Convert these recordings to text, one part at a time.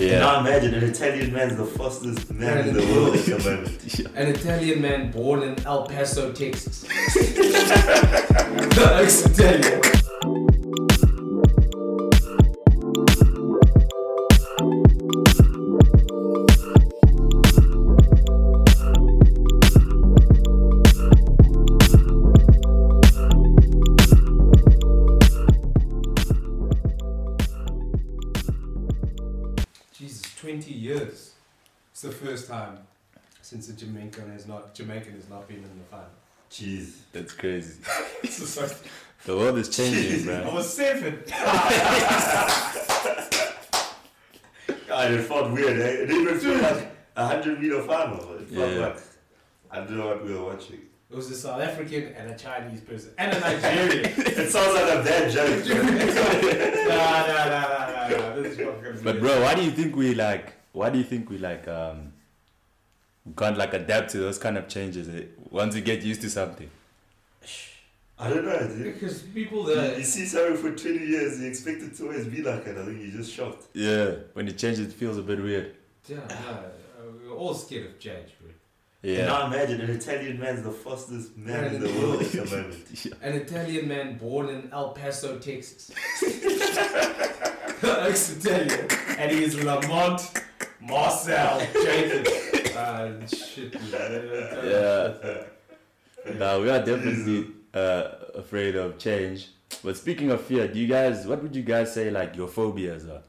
Yeah. Now imagine an Italian man's the fastest man in the world at the moment. An Italian man born in El Paso, Texas. Ex-Italian. Jesus, since the Jamaican has not Jamaican has not been in the final. Jeez. That's crazy. It's just like, The world is changing, man. I was seven. God, it felt weird. Eh? It didn't even feel like a hundred meter final. It felt Yeah. like I don't know what we were watching. It was a South African and a Chinese person and a Nigerian. It sounds like a bad joke. nah, nah, nah, nah, nah, nah. This is not But bro, why do you think we like? Why do you think we like? Um, can't like adapt to those kind of changes eh? once you get used to something. I don't know, dude. Because people You, that you see something for 20 years, you expect it to always be like that. I think you're just shocked. Yeah, when it changes, it feels a bit weird. yeah, no, uh, we're all scared of change, bro. And Yeah. now imagine an Italian man's the fastest man in the world at the moment. An Italian man born in El Paso, Texas. Ex-Italian. And he is Lamont Marcell Jacobs. Shit. Yeah. No, we are definitely uh, afraid of change. But speaking of fear, do you guys? What would you guys say like your phobias are?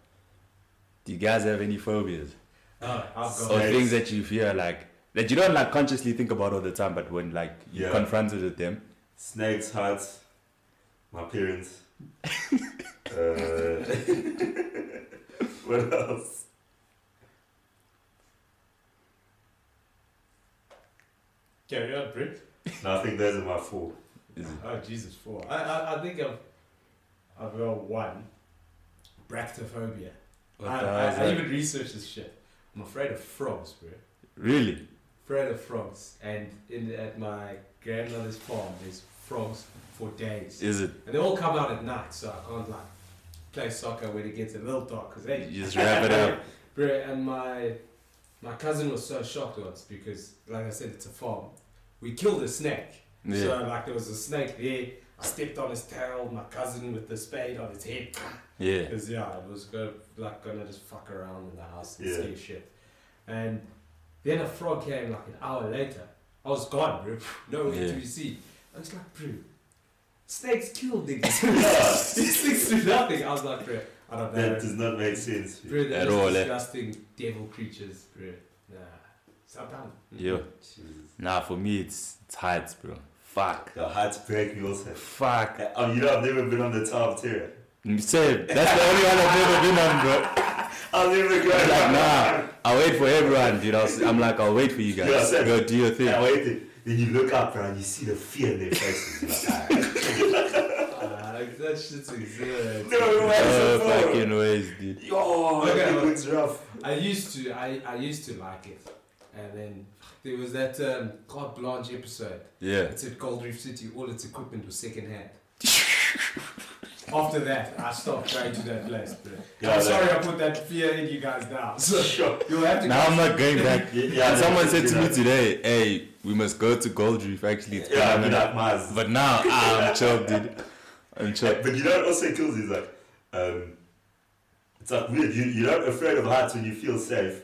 Do you guys have any phobias Oh, or Snakes. things that you fear like that you don't like consciously think about all the time, but when like you're Yeah. confronted with them, Snakes, heights, my parents. uh, what else? Carry on, Brit. No, I think those are my four. Oh, Jesus, four. I, I, I think I've, I've got one. Batrachophobia. I, the hell I, I even researched this shit. I'm afraid of frogs, bro. Really? Afraid of frogs. And in at my grandmother's farm, there's frogs for days. Is it? And they all come out at night, so I can't like play soccer when it gets a little dark. Cause they You just wrap it up. bro, and my my cousin was so shocked once because, like I said, it's a farm. We killed a snake. Yeah. So like there was a snake there. I stepped on his tail. My cousin with the spade on his head. Yeah. Because yeah, it was go, like gonna just fuck around in the house and Yeah. steal shit. And then a frog came like an hour later. I was gone, bro. Nowhere Yeah. to be seen. I was like, bro, snakes kill niggas. These things do nothing. I was like, bro, I don't know. That does not make sense. Bro, they're At just all, eh? disgusting devil creatures, bro. Nah. Sometimes. Yeah. Jesus. Nah, for me it's it's heights, bro. Fuck. The hearts break me also. Fuck. Oh, you know, I've never been on the Tower of Terror. Same. That's the only one I've never been on, bro. I'll never go. Like, nah. I'll wait for everyone, dude. I'll, s- I'm like, I'll wait for you guys. Yeah, same. Go do your thing. Yeah, wait. Then then you look up, bro, and you see the fear in their faces. You're like, That shit's exert. no, Oh, way, fucking ways, dude. Yo, Okay, it well- looks rough. I used to, I, I used to like it, and then there was that um, Carte Blanche episode. Yeah. It's at Gold Reef City. All its equipment was second hand. After that, I stopped going to that place. Bro. Yeah, I'm sorry that- I put that fear in you guys now. So Sure. you'll have to. Now go- I'm not going back. Yeah, yeah, someone said to me yeah. today, hey, we must go to Gold Reef. Actually, it's Yeah, been I a mean, minute. like But now I'm chilled, dude. I'm chilled. But you know what also kills you is like, um, it's like weird. You, you're not afraid of heights when you feel safe.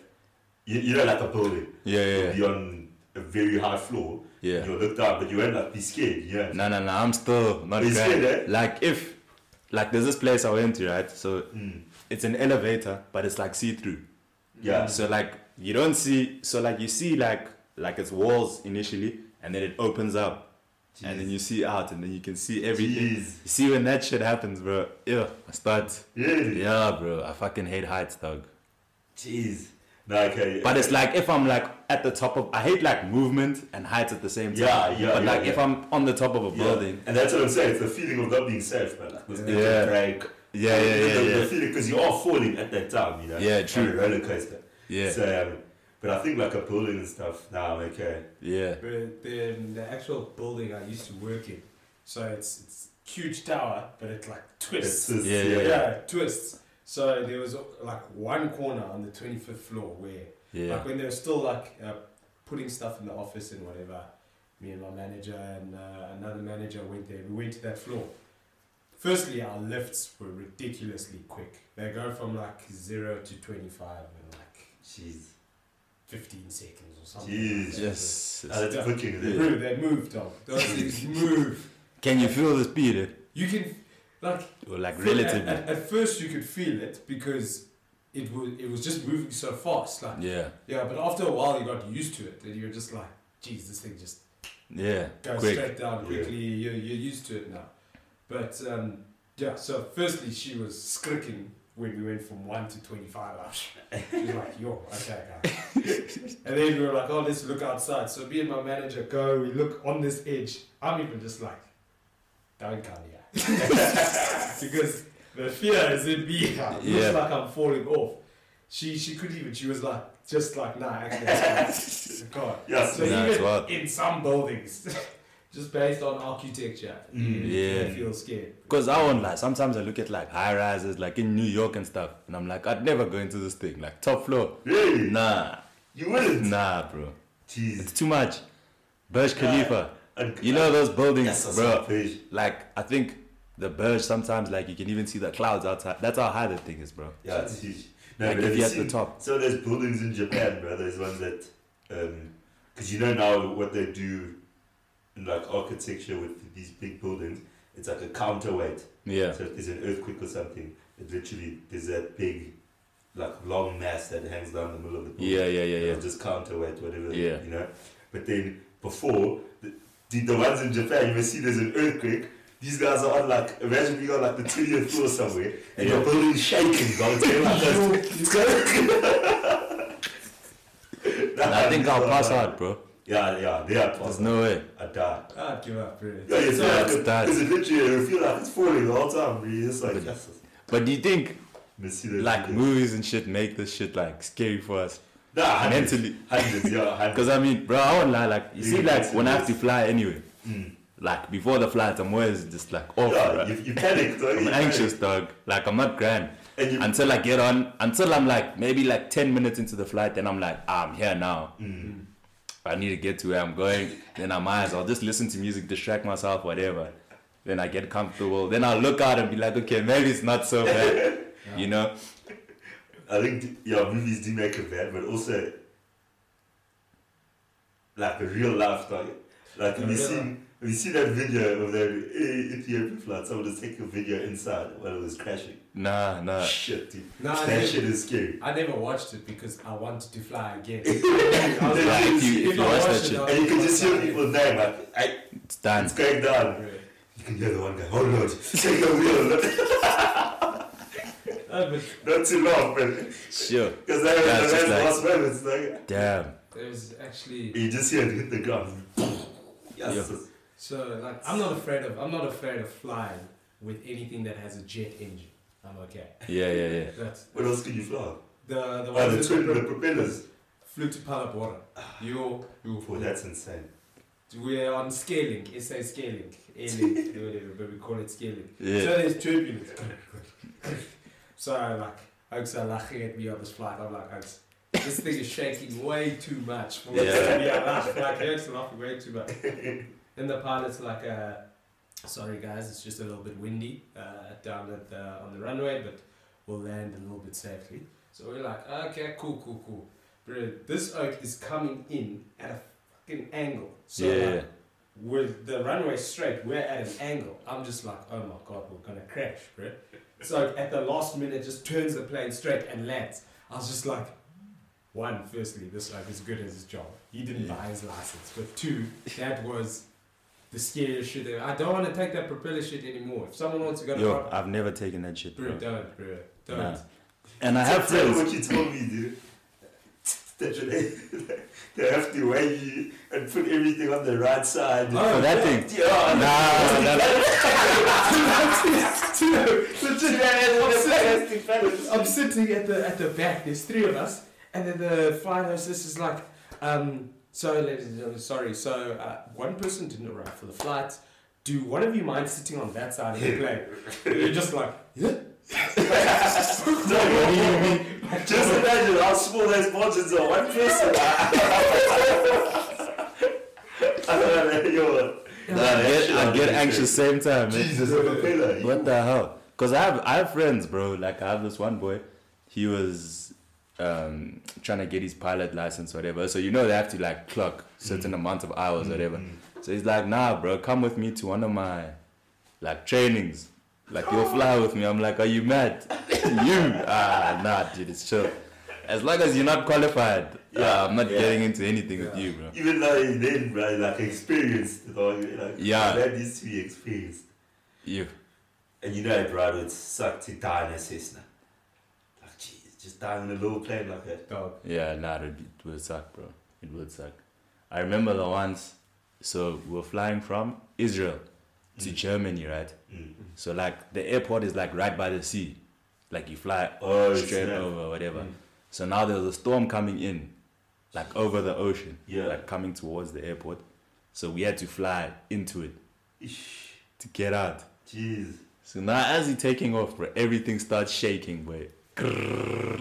You, you know, like a building. Yeah, yeah, You'll be on a very high floor. Yeah. You're looked up, but you won't like be scared. Yeah. No, no, no. I'm still not scared, eh? Like if, like there's this place I went to, right? So Mm. it's an elevator, but it's like see through. Yeah. So like you don't see. So like you see like like it's walls initially, and then it opens up, and then you see out, and then you can see everything. Jeez. You see when that shit happens, bro. Yeah, I start. Really? Yeah, bro. I fucking hate heights, dog. Jeez. No, okay. But it's like if I'm like at the top of, I hate like movement and heights at the same time. Yeah, yeah, But yeah, like if. I'm on the top of a Yeah. building, And that's what I'm saying. It's the feeling of not being safe, man. Like this Yeah. yeah. break. yeah, yeah, yeah, the, yeah, The feeling because you are falling at that time, you know. Yeah, true. roller coaster. yeah, So, um, but I think like a building and stuff. Now I'm okay. yeah. But the, the actual building I used to work in, so it's it's huge tower, but it like twists. It's just, Yeah, yeah, yeah, it twists. So there was like one corner on the 25th floor where, Yeah. like when they were still like uh, putting stuff in the office and whatever, me and my manager and uh, another manager went there. We went to that floor. Firstly, our lifts were ridiculously quick. They go from like 0 to 25 and like Jeez. 15 seconds or something. Jeez. Like that. Yes. Ah, that's cooking. Yeah. there. Bro, they move, dog. Those things move. Can you feel the speed? eh? You can, like, Or like Fir- relatively? At, at, at first, you could feel it because it was it was just moving so fast. Like Yeah. yeah, but after a while, you got used to it, and you're just like, "Geez, this thing just Yeah. goes Quick. straight down Yeah. quickly." You're you're used to it now. But um, yeah, so firstly, she was skriking when we went from one to twenty-five. She was like, "Yo, okay, guys." and then we were like, "Oh, let's look outside." So me and my manager go. We look on this edge. I'm even just like, "Don't come here," because the fear is in me. now. It Yeah. looks like I'm falling off. She she couldn't even. She was like, just like, "Nah, actually, it's fine." God. Yes. So Nah, it's even in some buildings, just based on architecture, you, Mm. you Yeah. feel scared. Because I won't lie, sometimes I look at like high rises, like in New York and stuff, and I'm like, I'd never go into this thing. Like top floor. Really? Nah. You wouldn't? Nah, bro. Jeez. It's too much. Burj Khalifa. And- You know those buildings, bro. page. Like, I think the Burj sometimes, like, you can even see the clouds outside. That's how high the thing is, bro. Yeah, it's huge. No, Like, if you're at the top. So there's buildings in Japan, bro? Those ones that, because you know now what they do in like architecture with these big buildings, it's like a counterweight. Yeah. So if there's an earthquake or something, it literally there's that big, like long mass that hangs down the middle of the building. Yeah, yeah, yeah, yeah. Just counterweight whatever. Yeah. You know, but then before the, the ones in Japan, you may see there's an earthquake. These guys are on like imagine being on like the twentieth floor somewhere and your Yeah. building's shaking. Dog. It's like this. It's going- I think I'll pass out, bro. Yeah, yeah, they are There's no way. I die. I'd give up, bro. Yeah, you feel So, like it's it, that. because it literally you feel like it's falling the whole time. Bro. It's like But- yes. But do you think, Me see those like, movies and shit make this shit, like, scary for us? Nah, hundreds, Mentally. hundreds, yeah. Because, I mean, bro, I won't lie. Like, you You see, like, when I have to fly anyway, Mm. like, before the flight, I'm always just, like, off, Yeah, bro. you, you panic. Dog. I'm You anxious, dog. Like, I'm not grand. And you, Until I get on, until I'm, like, maybe, like, 10 minutes into the flight, then I'm like, ah, I'm here now. mm. I need to get to where I'm going. Then I might as well just listen to music, distract myself, whatever. Then I get comfortable. Then I'll look out and be like, okay, maybe it's not so bad. You know? I think yeah, movies do make it bad, but also like a real life dog. Like have A you real seen have you seen that video of that Ethiopian flight? Someone was taking a video inside while it was crashing. Nah, nah. Shit, dude. Nah, I that never- shit is scary. I never watched it because I wanted to fly again. I was Yeah, if you- if you watch that shit. And you can just hear like, people's name like I, It's done. it's going down. bro. You can hear the one guy, oh lord, take the wheel. No, but Not too long, but Sure. because that Yeah, was it's the just last moments. Like, Damn. there's actually you just hear it hit the ground. Yes. So like I'm not afraid of I'm not afraid of flying with anything that has a jet engine. I'm okay. Yeah, yeah, yeah. That's What else can you fly? the the Oh, the ones that twin, the propellers. flew to Phalaborwa. You you Oh, that's insane. we're on scaling. SA scaling. Airlink, whatever, but we call it scaling. Yeah. So Yeah. there's turbulence. so like Oaks are laughing at me on this flight. I'm like, Oaks, this thing is shaking way too much for Yeah. yeah. laugh. Like Oaks are laughing way too much. Then the pilot's like, uh, sorry guys, it's just a little bit windy uh, down at the on the runway, but we'll land a little bit safely. So we're like, okay, cool, cool, cool. Bro, this oak is coming in at a fucking angle. So Yeah. like, with the runway straight, we're at an angle. I'm just like, oh my god, we're gonna crash, bro. So at the last minute, just turns the plane straight and lands. I was just like, one, firstly, this oak is good at his job. He didn't Yeah. buy his license. But two, that was the scariest shit ever. I don't want to take that propeller shit anymore. If someone wants to go to Yo, prop- I've never taken that shit, bro, bro. don't, bro, don't. Nah. And I have Tell me friends. what you told me, dude. That they, they have to weigh you and put everything on the right side. Oh, For that thing. Yeah, Nah, nah, I'm sitting at the at the back. There's three of us, and then the flight hostess is like, um, "So, ladies and gentlemen, sorry. So, uh, one person didn't arrive for the flight. Do one of you mind sitting on that side of the plane?" And you're just like, "Yeah, Just imagine how small those margins are. One person. I don't know, yo. Nah, I get, I get anxious same time. Jesus, I'm a pillar. What the hell? Cause I have I have friends, bro. Like I have this one boy. He was um, trying to get his pilot license, whatever. So you know they have to like clock certain amount of hours, whatever. So he's like, nah, bro, come with me to one of my like trainings. Like you'll fly with me. I'm like, are you mad? you? Ah, nah, dude, it's chill. As long as you're not qualified, Yeah, uh, I'm not yeah. getting into anything with you, bro. Even though you then, bro, like experienced, you know, like, Yeah. that needs to be experienced. You. And you know, bro, it would suck to die in a Cessna. Just dying in a little plane like that. Dog. Yeah, nah, it, would- it would suck, bro. It would suck. I remember the once, so we were flying from Israel to Mm. Germany, right? Mm. So like the airport is like right by the sea, like you fly Oh, straight snap. over, whatever. Mm. So now there's a storm coming in, like over the ocean, Yeah. like coming towards the airport. So we had to fly into it Ish, to get out. jeez. So now as he's taking off, bro, everything starts shaking, bro. Yo,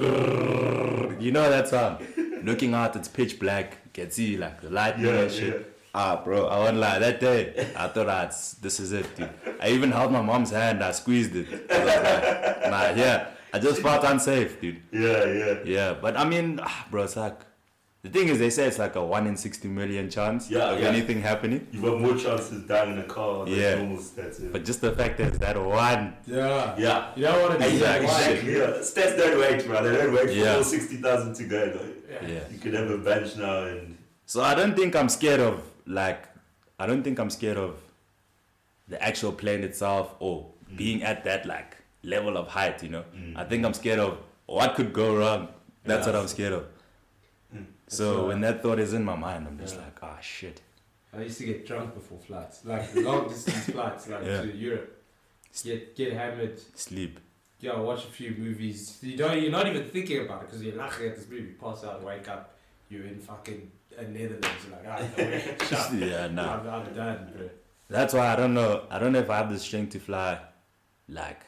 yo. You know that sound? Looking out, it's pitch black. You can see like the lightning Yeah, and shit. yeah. Ah, bro, I won't lie. That day, I thought, ah, this is it, dude. I even held my mom's hand. I squeezed it. I was like, nah, yeah. I just felt unsafe, dude. Yeah, yeah. Yeah, but I mean, ah, bro, it's like the thing is, they say it's like a one in sixty million chance Yeah, of yeah. anything happening. You've got more chances dying in a car than Yeah. normal stats. Yeah. But just the fact that it's that one, Yeah. yeah. You don't want to be Exactly. that white. Exactly. Yeah. Stats don't wait, bro. They don't wait for Yeah. all 60,000 to go. Though. Yeah. yeah. You could have a bench now and. So I don't think I'm scared of like, I don't think I'm scared of the actual plane itself or Mm. being at that like level of height. You know, Mm. I think I'm scared of what could go wrong. That's Yeah. what I'm scared of. So when that thought is in my mind, I'm just Yeah. like, ah, shit. I used to get drunk before flights, like long distance flights, like Yeah. to Europe. Get get hammered. Sleep. Yeah, watch a few movies. You don't. You're not even thinking about it because you're laughing at this movie. Pass out, wake up. You're in fucking uh, Netherlands. You're like, ah, yeah, nah. I'm, I'm done, bro. That's why I don't know. I don't know if I have the strength to fly, like,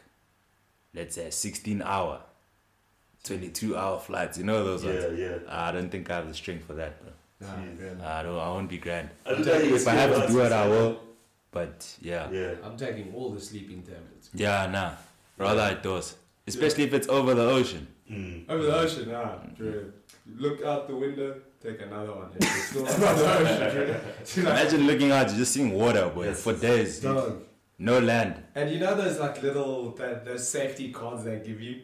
let's say, 16 hour, 22 hour flights. You know those ones. Yeah, yeah. I don't think I have the strength for that, bro. Nah, Jeez. I don't. I won't be grand. I don't know you If I have to do it, I will. But yeah, Yeah. I'm taking all the sleeping tablets. yeah, nah. Rather outdoors, especially if it's over the ocean. Mm. Over the ocean, nah, bro. Look out the window, take another one. It's still over the ocean, bro. Imagine looking out, you're just seeing water, boy, Yes. for days. dog. No land. And you know those like little that those safety cards they give you?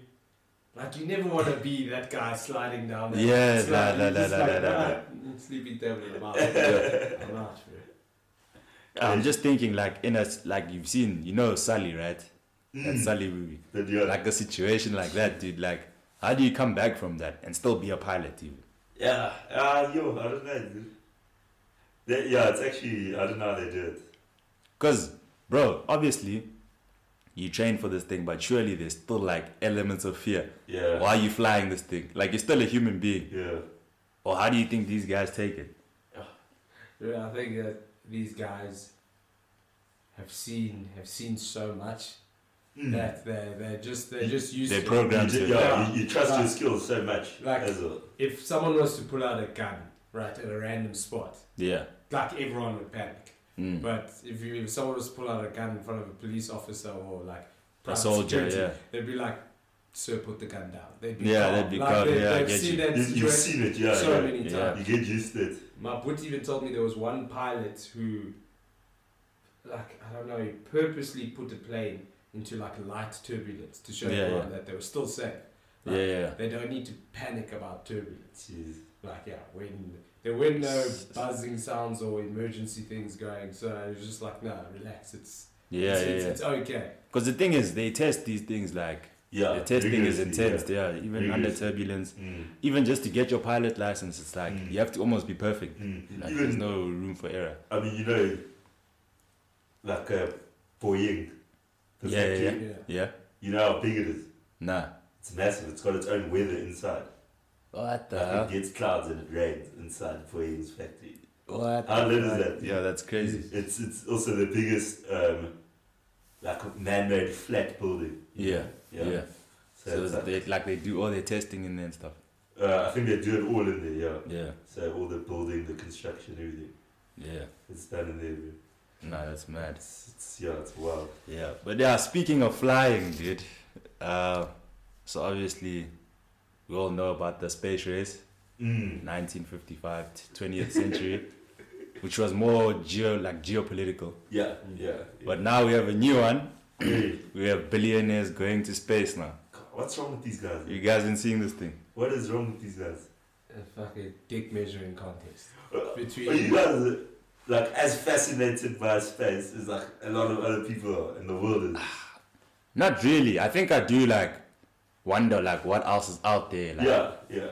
Like you never want to be that guy sliding down there. Yeah, sliding, la, la, you just la, like, la, la, la. "Ah, mm, sleeping tablet, I'm out. I'm out, bro. I'm just thinking, like in a s- like you've seen, you know, Sully, right? That Mm. Sully movie. But yeah. Like a situation like that, dude. Like, how do you come back from that and still be a pilot, even? Yeah, uh, yo, I don't know. dude. They, yeah, it's actually, I don't know how they do it. Because, bro, obviously, you train for this thing, but surely there's still like elements of fear. Yeah. Why are you flying this thing? Like, you're still a human being. Yeah. Or how do you think these guys take it? Yeah, I think that these guys have seen have seen so much Mm. that they they're just they're just used They're to programmed You, to. yeah, Yeah. you, you trust Like- your skills so much. like- as a, if someone was to pull out a gun right at a random spot, Yeah. like everyone would panic. Mm. But if you if someone was to pull out a gun in front of a police officer or like A soldier, security, yeah. they'd be like, "Sir, put the gun down." They'd be Yeah, calm. they'd be like, calm, They, yeah, I they've get seen you. that you, you've seen it, yeah. so yeah. many Yeah. times. You get used to it. My boot even told me there was one pilot who, like, I don't know, he purposely put a plane into like light turbulence to show Yeah, everyone yeah. that they were still safe. Yeah, Like, yeah. They don't need to panic about turbulence. Jeez. Like, yeah, when there were no buzzing sounds or emergency things going, so it was just like, no, relax, it's Yeah, it's, yeah, it's, yeah. it's okay. Because the thing is, they test these things like, Yeah. the testing is rigorously, intense, yeah. Even under turbulence. Mm. Even just to get your pilot license, it's like, Mm. you have to almost be perfect. Mm. Like, Even, there's no room for error. I mean, you know, like uh, Boeing. the Yeah, yeah, Yeah. Yeah? You know how big it is? Nah. It's massive. It's got its own weather inside. What the Like hell? it gets clouds and it rains inside Boeing's factory. What? How the lit is fuck? that? Yeah, that's crazy. It's it's also the biggest um, like man-made flat building. Yeah, Yeah. yeah. So, So, it's like, they, like they do all their testing in there and stuff. uh, I think they do it all in there. Yeah. Yeah, So all the building, the construction, everything, yeah. it's done in there. Bro. Nah, that's mad. It's, it's yeah, it's wild. Yeah, but yeah, speaking of flying, dude. Uh, so obviously, we all know about the space race, Mm. 1955 to 20th century, which was more geo like geopolitical. Yeah, yeah. But now we have a new one. We have billionaires going to space now. What's wrong with these guys? You guys been seeing this thing? What is wrong with these guys? A fucking dick measuring contest Uh, Are you between. guys like as fascinated by space as like a lot of other people in the world is? Not really. I think I do like wonder like what else is out there. Like, yeah, yeah.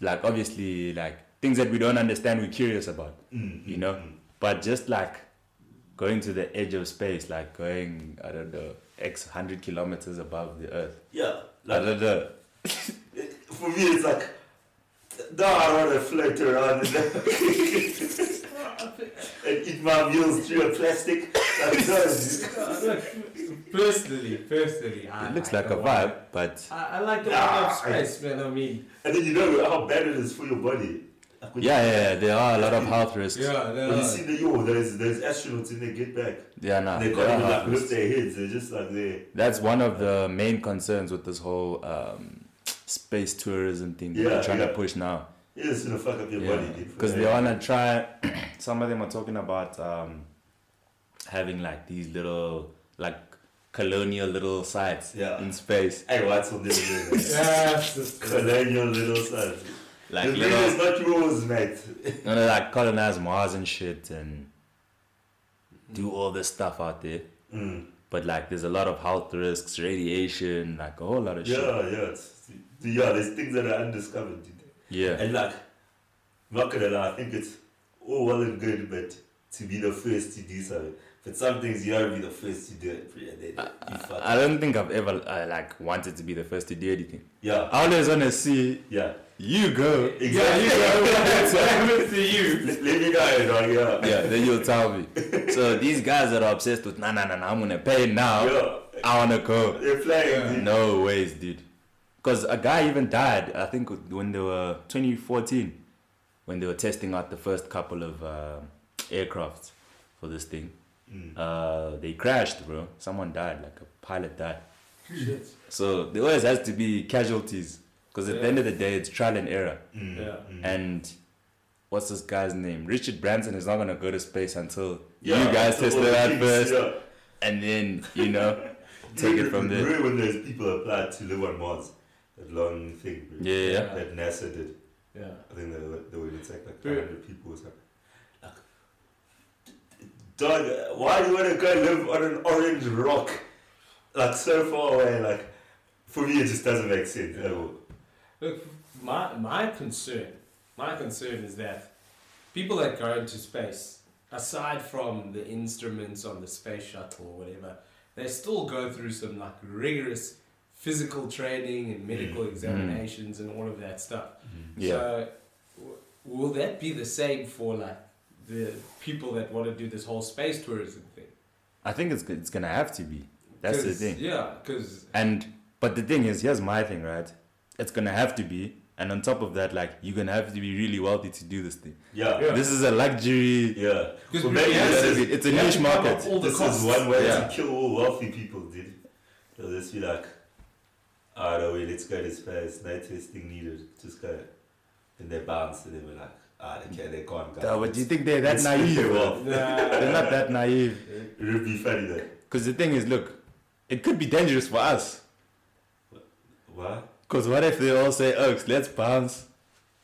like obviously like things that we don't understand. We're curious about. Mm, You mm, know? mm. But just like going to the edge of space, like going, I don't know, X hundred kilometers above the earth. Yeah, I don't know. for me, it's like no, I don't want to float around and, and eat my meals through a plastic. Like, Look, personally, personally, I It looks like like a the one- vibe, but I, I like the Nah, one of I- space, man. I mean, and then you know how bad it is for your body. Like yeah, yeah, yeah, there are a lot of health risks. yeah, You, no, when you see the yo, there's there's astronauts in there. Get back. Yeah, nah, they there can't even like lift their heads. They're just like they. That's one of the main concerns with this whole um, space tourism thing that they're trying yeah. to push now. Yeah, it's gonna fuck up your Yeah, body, dude. for because they wanna try. some of them are talking about um, having like these little like colonial little sites Yeah. in space, Hey, what's on this? yeah, just- Colonial little sons. like the little, is not yours, mate. you know, like colonize Mars and shit and do all this stuff out there. Mm. But like, there's a lot of health risks, radiation, like a whole lot of Yeah, shit. yeah, it's, yeah. There's things that are undiscovered, dude. Yeah, And like, not gonna lie, I think it's all well and good, but to be the first to do something. But some things you gotta be the first to do it. Yeah, they, you I don't think I've ever uh, like wanted to be the first to do anything. yeah, I always wanna see yeah. you go. Exactly. What happens to you? Let, let me dog. Yeah. Yeah, then you'll tell me. So these guys that are obsessed with nah nah nah, nah I'm gonna pay now. Yeah. I wanna go. They're playing. Yeah. dude. No ways, dude. Cause a guy even died. I think when they were 2014, when they were testing out the first couple of um aircrafts for this thing. Mm. Uh, they crashed, bro. Someone died, like a pilot died. Shit. So there always has to be casualties. Cause at the end of the day, it's trial and error. Mm. Yeah. Mm. And what's this guy's name? Richard Branson is not gonna go to space until Yeah, you guys so test it out first, Yeah. and then you know take it from there. Remember when those people applied to live on Mars? That long thing. bro, Yeah, yeah, yeah. That NASA did. Yeah. I think they were, they were going like Yeah. 500 people or something. Dog, why do you want to go live on an orange rock? Like so far away, like, for me it just doesn't make sense at all. Look, my my concern, my concern is that people that go into space, aside from the instruments on the space shuttle or whatever, they still go through some like rigorous physical training and medical mm. Mm. examinations and all of that stuff. Yeah. So, w- will that be the same for like the people that want to do this whole space tourism thing? I think it's it's gonna have to be. That's the thing. Yeah, because And but the thing is, here's my thing, right? It's gonna have to be, and on top of that, like you're gonna have to be really wealthy to do this thing. Yeah. Yeah. This is a luxury. Yeah. Because Well, we maybe have this to- is- It's a we niche market. All This costs. is one way Yeah. to kill all wealthy people, dude. They'll just be like, ah, no, wait, let's go to space, no testing needed, just go. And they bounce, and they were like, ah, they can't, they can't go. Uh, but do you think they're that Let's naive? take them. They're not that naive. It would be funny though. Because the thing is, look, it could be dangerous for us. What? Because what if they all say, Oaks, let's bounce,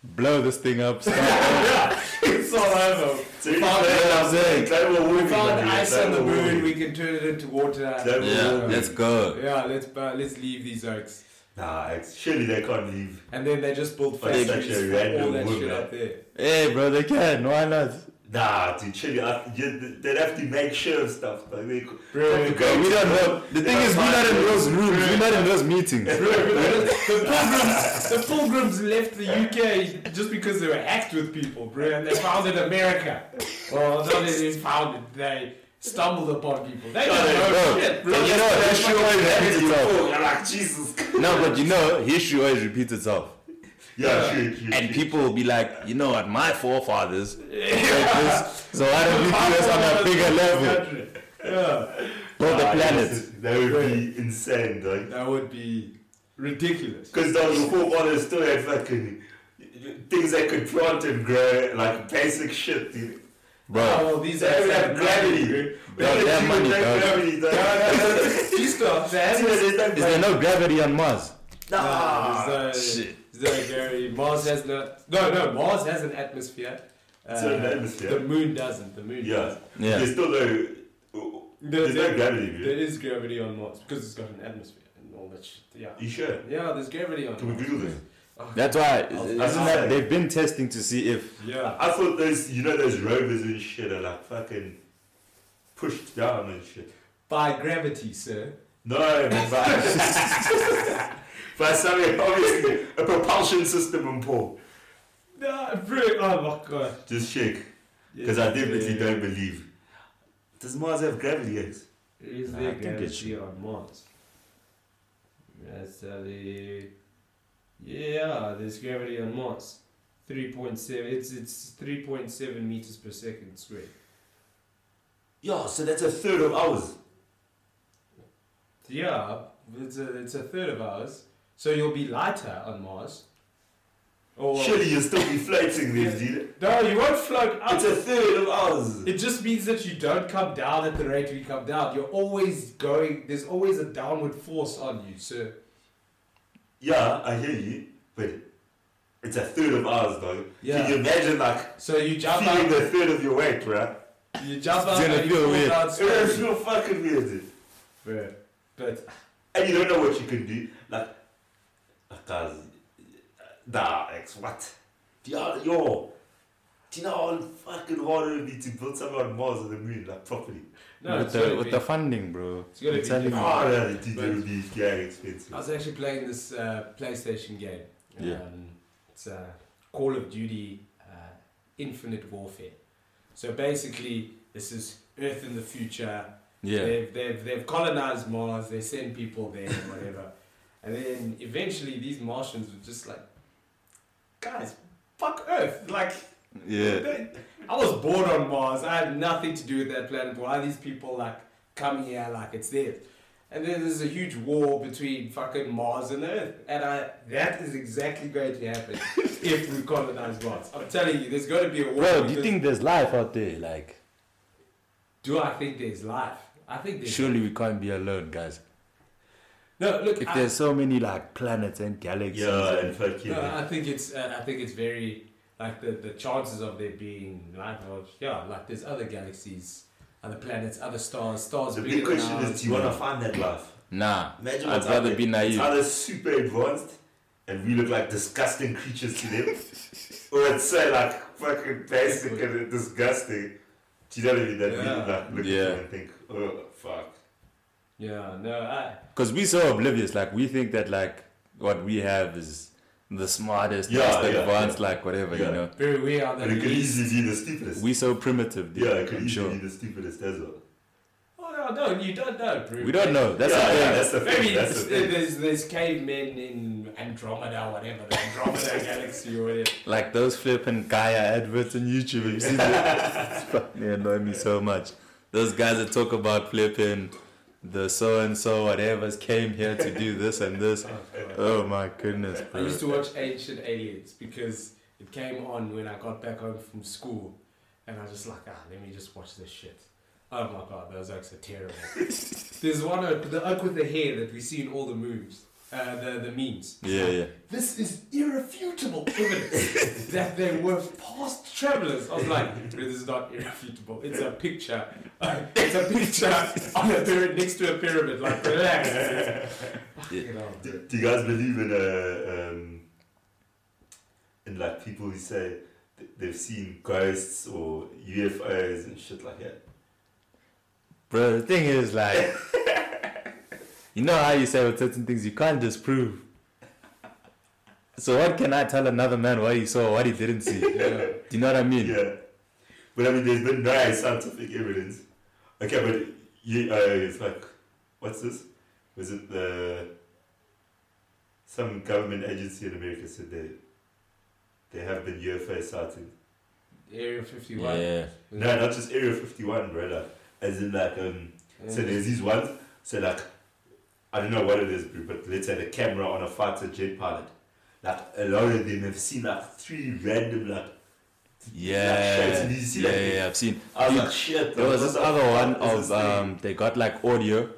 blow this thing up, start it's all over. So you found- know what I'm saying? Global We found ice on the global moon. We can turn it into water. Yeah, let's go. Yeah, let's uh, let's leave these oaks. Nah, it's, surely they can't leave. And then they just build But it's factories actually for all random that wood, shit man. up there. Hey, bro, they can. Why not? Nah, dude, surely I, you, they'd have to make sure of stuff. Like they, could- Bro, they could Okay, we don't know. The thing is, we're not in those rooms. We're not in those meetings. the pilgrims, the pilgrims left the UK just because they were hacked with people, bro, and they founded America. Well, not that they founded, they stumbled upon people. They No, don't know don't. bro. You know, That's history fucking always gravity repeats itself. before, You're like, Jesus. No, but you know, history always repeats itself. Yeah, true, true. And true. people will be like, you know what, my forefathers did this, so why don't we do this on a bigger level? Yeah, Build the planet. yes, That would be insane, dog. that would be ridiculous. Because those forefathers still had fucking things they could plant and grow, like basic shit, dude. Oh, Bro, well, these They don't have gravity. They Bro, they have money, no dog. gravity, dog. You stop. They have There's no is there no gravity on Mars? Nah. Nah, there's Shit. no, there's no Gary. Mars has no. No, no. Mars has an atmosphere. Uh, So an atmosphere. The moon doesn't. The moon. Yeah. doesn't. Yeah. There's still no. There, There's no gravity, there dude. is gravity on Mars because it's got an atmosphere and all that shit. Yeah. You sure? Yeah, there's gravity on Can we Mars. Google this? Oh, That's why, isn't that, say. they've been testing to see if, Yeah. I thought those, you know, those rovers and shit are like fucking pushed down and shit. By gravity, sir. No, by, by something, obviously, a propulsion system and Paul. No, bro. Oh my god. Just shake, Yeah, because I definitely yeah. don't believe. Does Mars have gravity, X? Is Nah, there I think it gravity on Mars? That's the yeah. There's gravity on Mars. Three point seven. It's it's three point seven meters per second squared. Yeah, so that's a third of ours. Yeah, it's a it's a third of ours. So you'll be lighter on Mars. Or Surely you'll still be floating there, dude. no, you won't float up. It's a third of ours. It just means that you don't come down at the rate we come down. You're always going. There's always a downward force on you. So Yeah, I hear you, but it's a third of ours, though. Yeah. Can you imagine, like, so you jump feeling out. the third of your weight, right? You jump It's out gonna and you feel weird. It's real fucking weird, dude. Bro, But And you don't know what you can do. Like, cause guys, nah, X, what? Yo, yo, do you know how fucking hard it would be to build something on Mars or the moon, like, properly? No, with the, with be- the funding, bro. It's gotta I'm be telling you. different. Oh, yeah, dude, But- it would be very expensive. I was actually playing this uh, PlayStation game. Yeah. Um, it's uh, Call of Duty uh, Infinite Warfare. So basically, this is Earth in the future. Yeah. They've, they've, they've colonized Mars, they send people there, and whatever. and then eventually, these Martians were just like, guys, fuck Earth. Like, Yeah. I was born on Mars. I had nothing to do with that planet. Why are these people like come here like it's theirs? And then there's a huge war between fucking Mars and Earth. And I, that is exactly going to happen if we colonize Mars. I'm telling you, there's going to be a war. Bro, do you think there's life out there? Like, Do I think there's life? I think there's. surely we can't be alone, guys. No, look. If I- there's so many like planets and galaxies. Yeah, and fucking. No, I think it's uh, I think it's very like the, the chances of there being life are yeah like there's other galaxies, other planets, other stars, stars. the big than question is do you want to find that life? Nah, Imagine I'd what's out rather be naive. It's either super advanced and we look like disgusting creatures to them, or it's so like fucking basic and disgusting. Do you know what I mean? That Yeah. we like look Yeah. at them and think, oh fuck. Yeah, no, I Because we're so oblivious. Like, we think that like what we have is the smartest, Yeah, most yeah, advanced, yeah. like whatever, Yeah. you know. very we are the And it could easily be the stupidest. We so primitive, dude. yeah, it could I'm easily sure. be the stupidest as well. Oh no, no, you don't know, bro. We don't know. That's yeah, the yeah, thing. that's the thing. Maybe That's the thing. there's there's cavemen in Andromeda, whatever the Andromeda galaxy or whatever. Like those flipping Gaia adverts on YouTube. Have you seen that? It's fucking annoy me so much. Those guys that talk about flipping the so and so whatever's came here to do this and this. Oh my goodness, I used to watch Ancient Aliens because it came on when I got back home from school, and I was just like, ah, let me just watch this shit. Oh my god, those oaks are terrible. There's one oak, the oak with the hair that we see in all the movies, uh, the the memes. Yeah, yeah. This is irrefutable evidence that they were past travelers. I was like, this is not irrefutable. It's a picture. it's a picture on a pyramid next to a pyramid. Like, relax. Fucking hell, Do, do you guys believe in uh, um, in like people who say th- they've seen ghosts or UFOs and shit like that? Bro, the thing is like You know how you say with certain things you can't disprove. So what can I tell another man what he saw what he didn't see? Yeah. Do you know what I mean? Yeah. But I mean, there's been no scientific evidence Okay, but you, uh, it's like, what's this? Was it the some government agency in America said they they have been UFO sightings? Area 51. Yeah. No, not just Area Fifty One, brother. As in like um, so there's these ones. So like, I don't know what it is, but let's say the camera on a fighter jet pilot. Like a lot of them have seen like three random like. Yeah. shapes. Did you see yeah, that? yeah, yeah, I've seen. I was like, shit. There was this the other one of um, they got like audio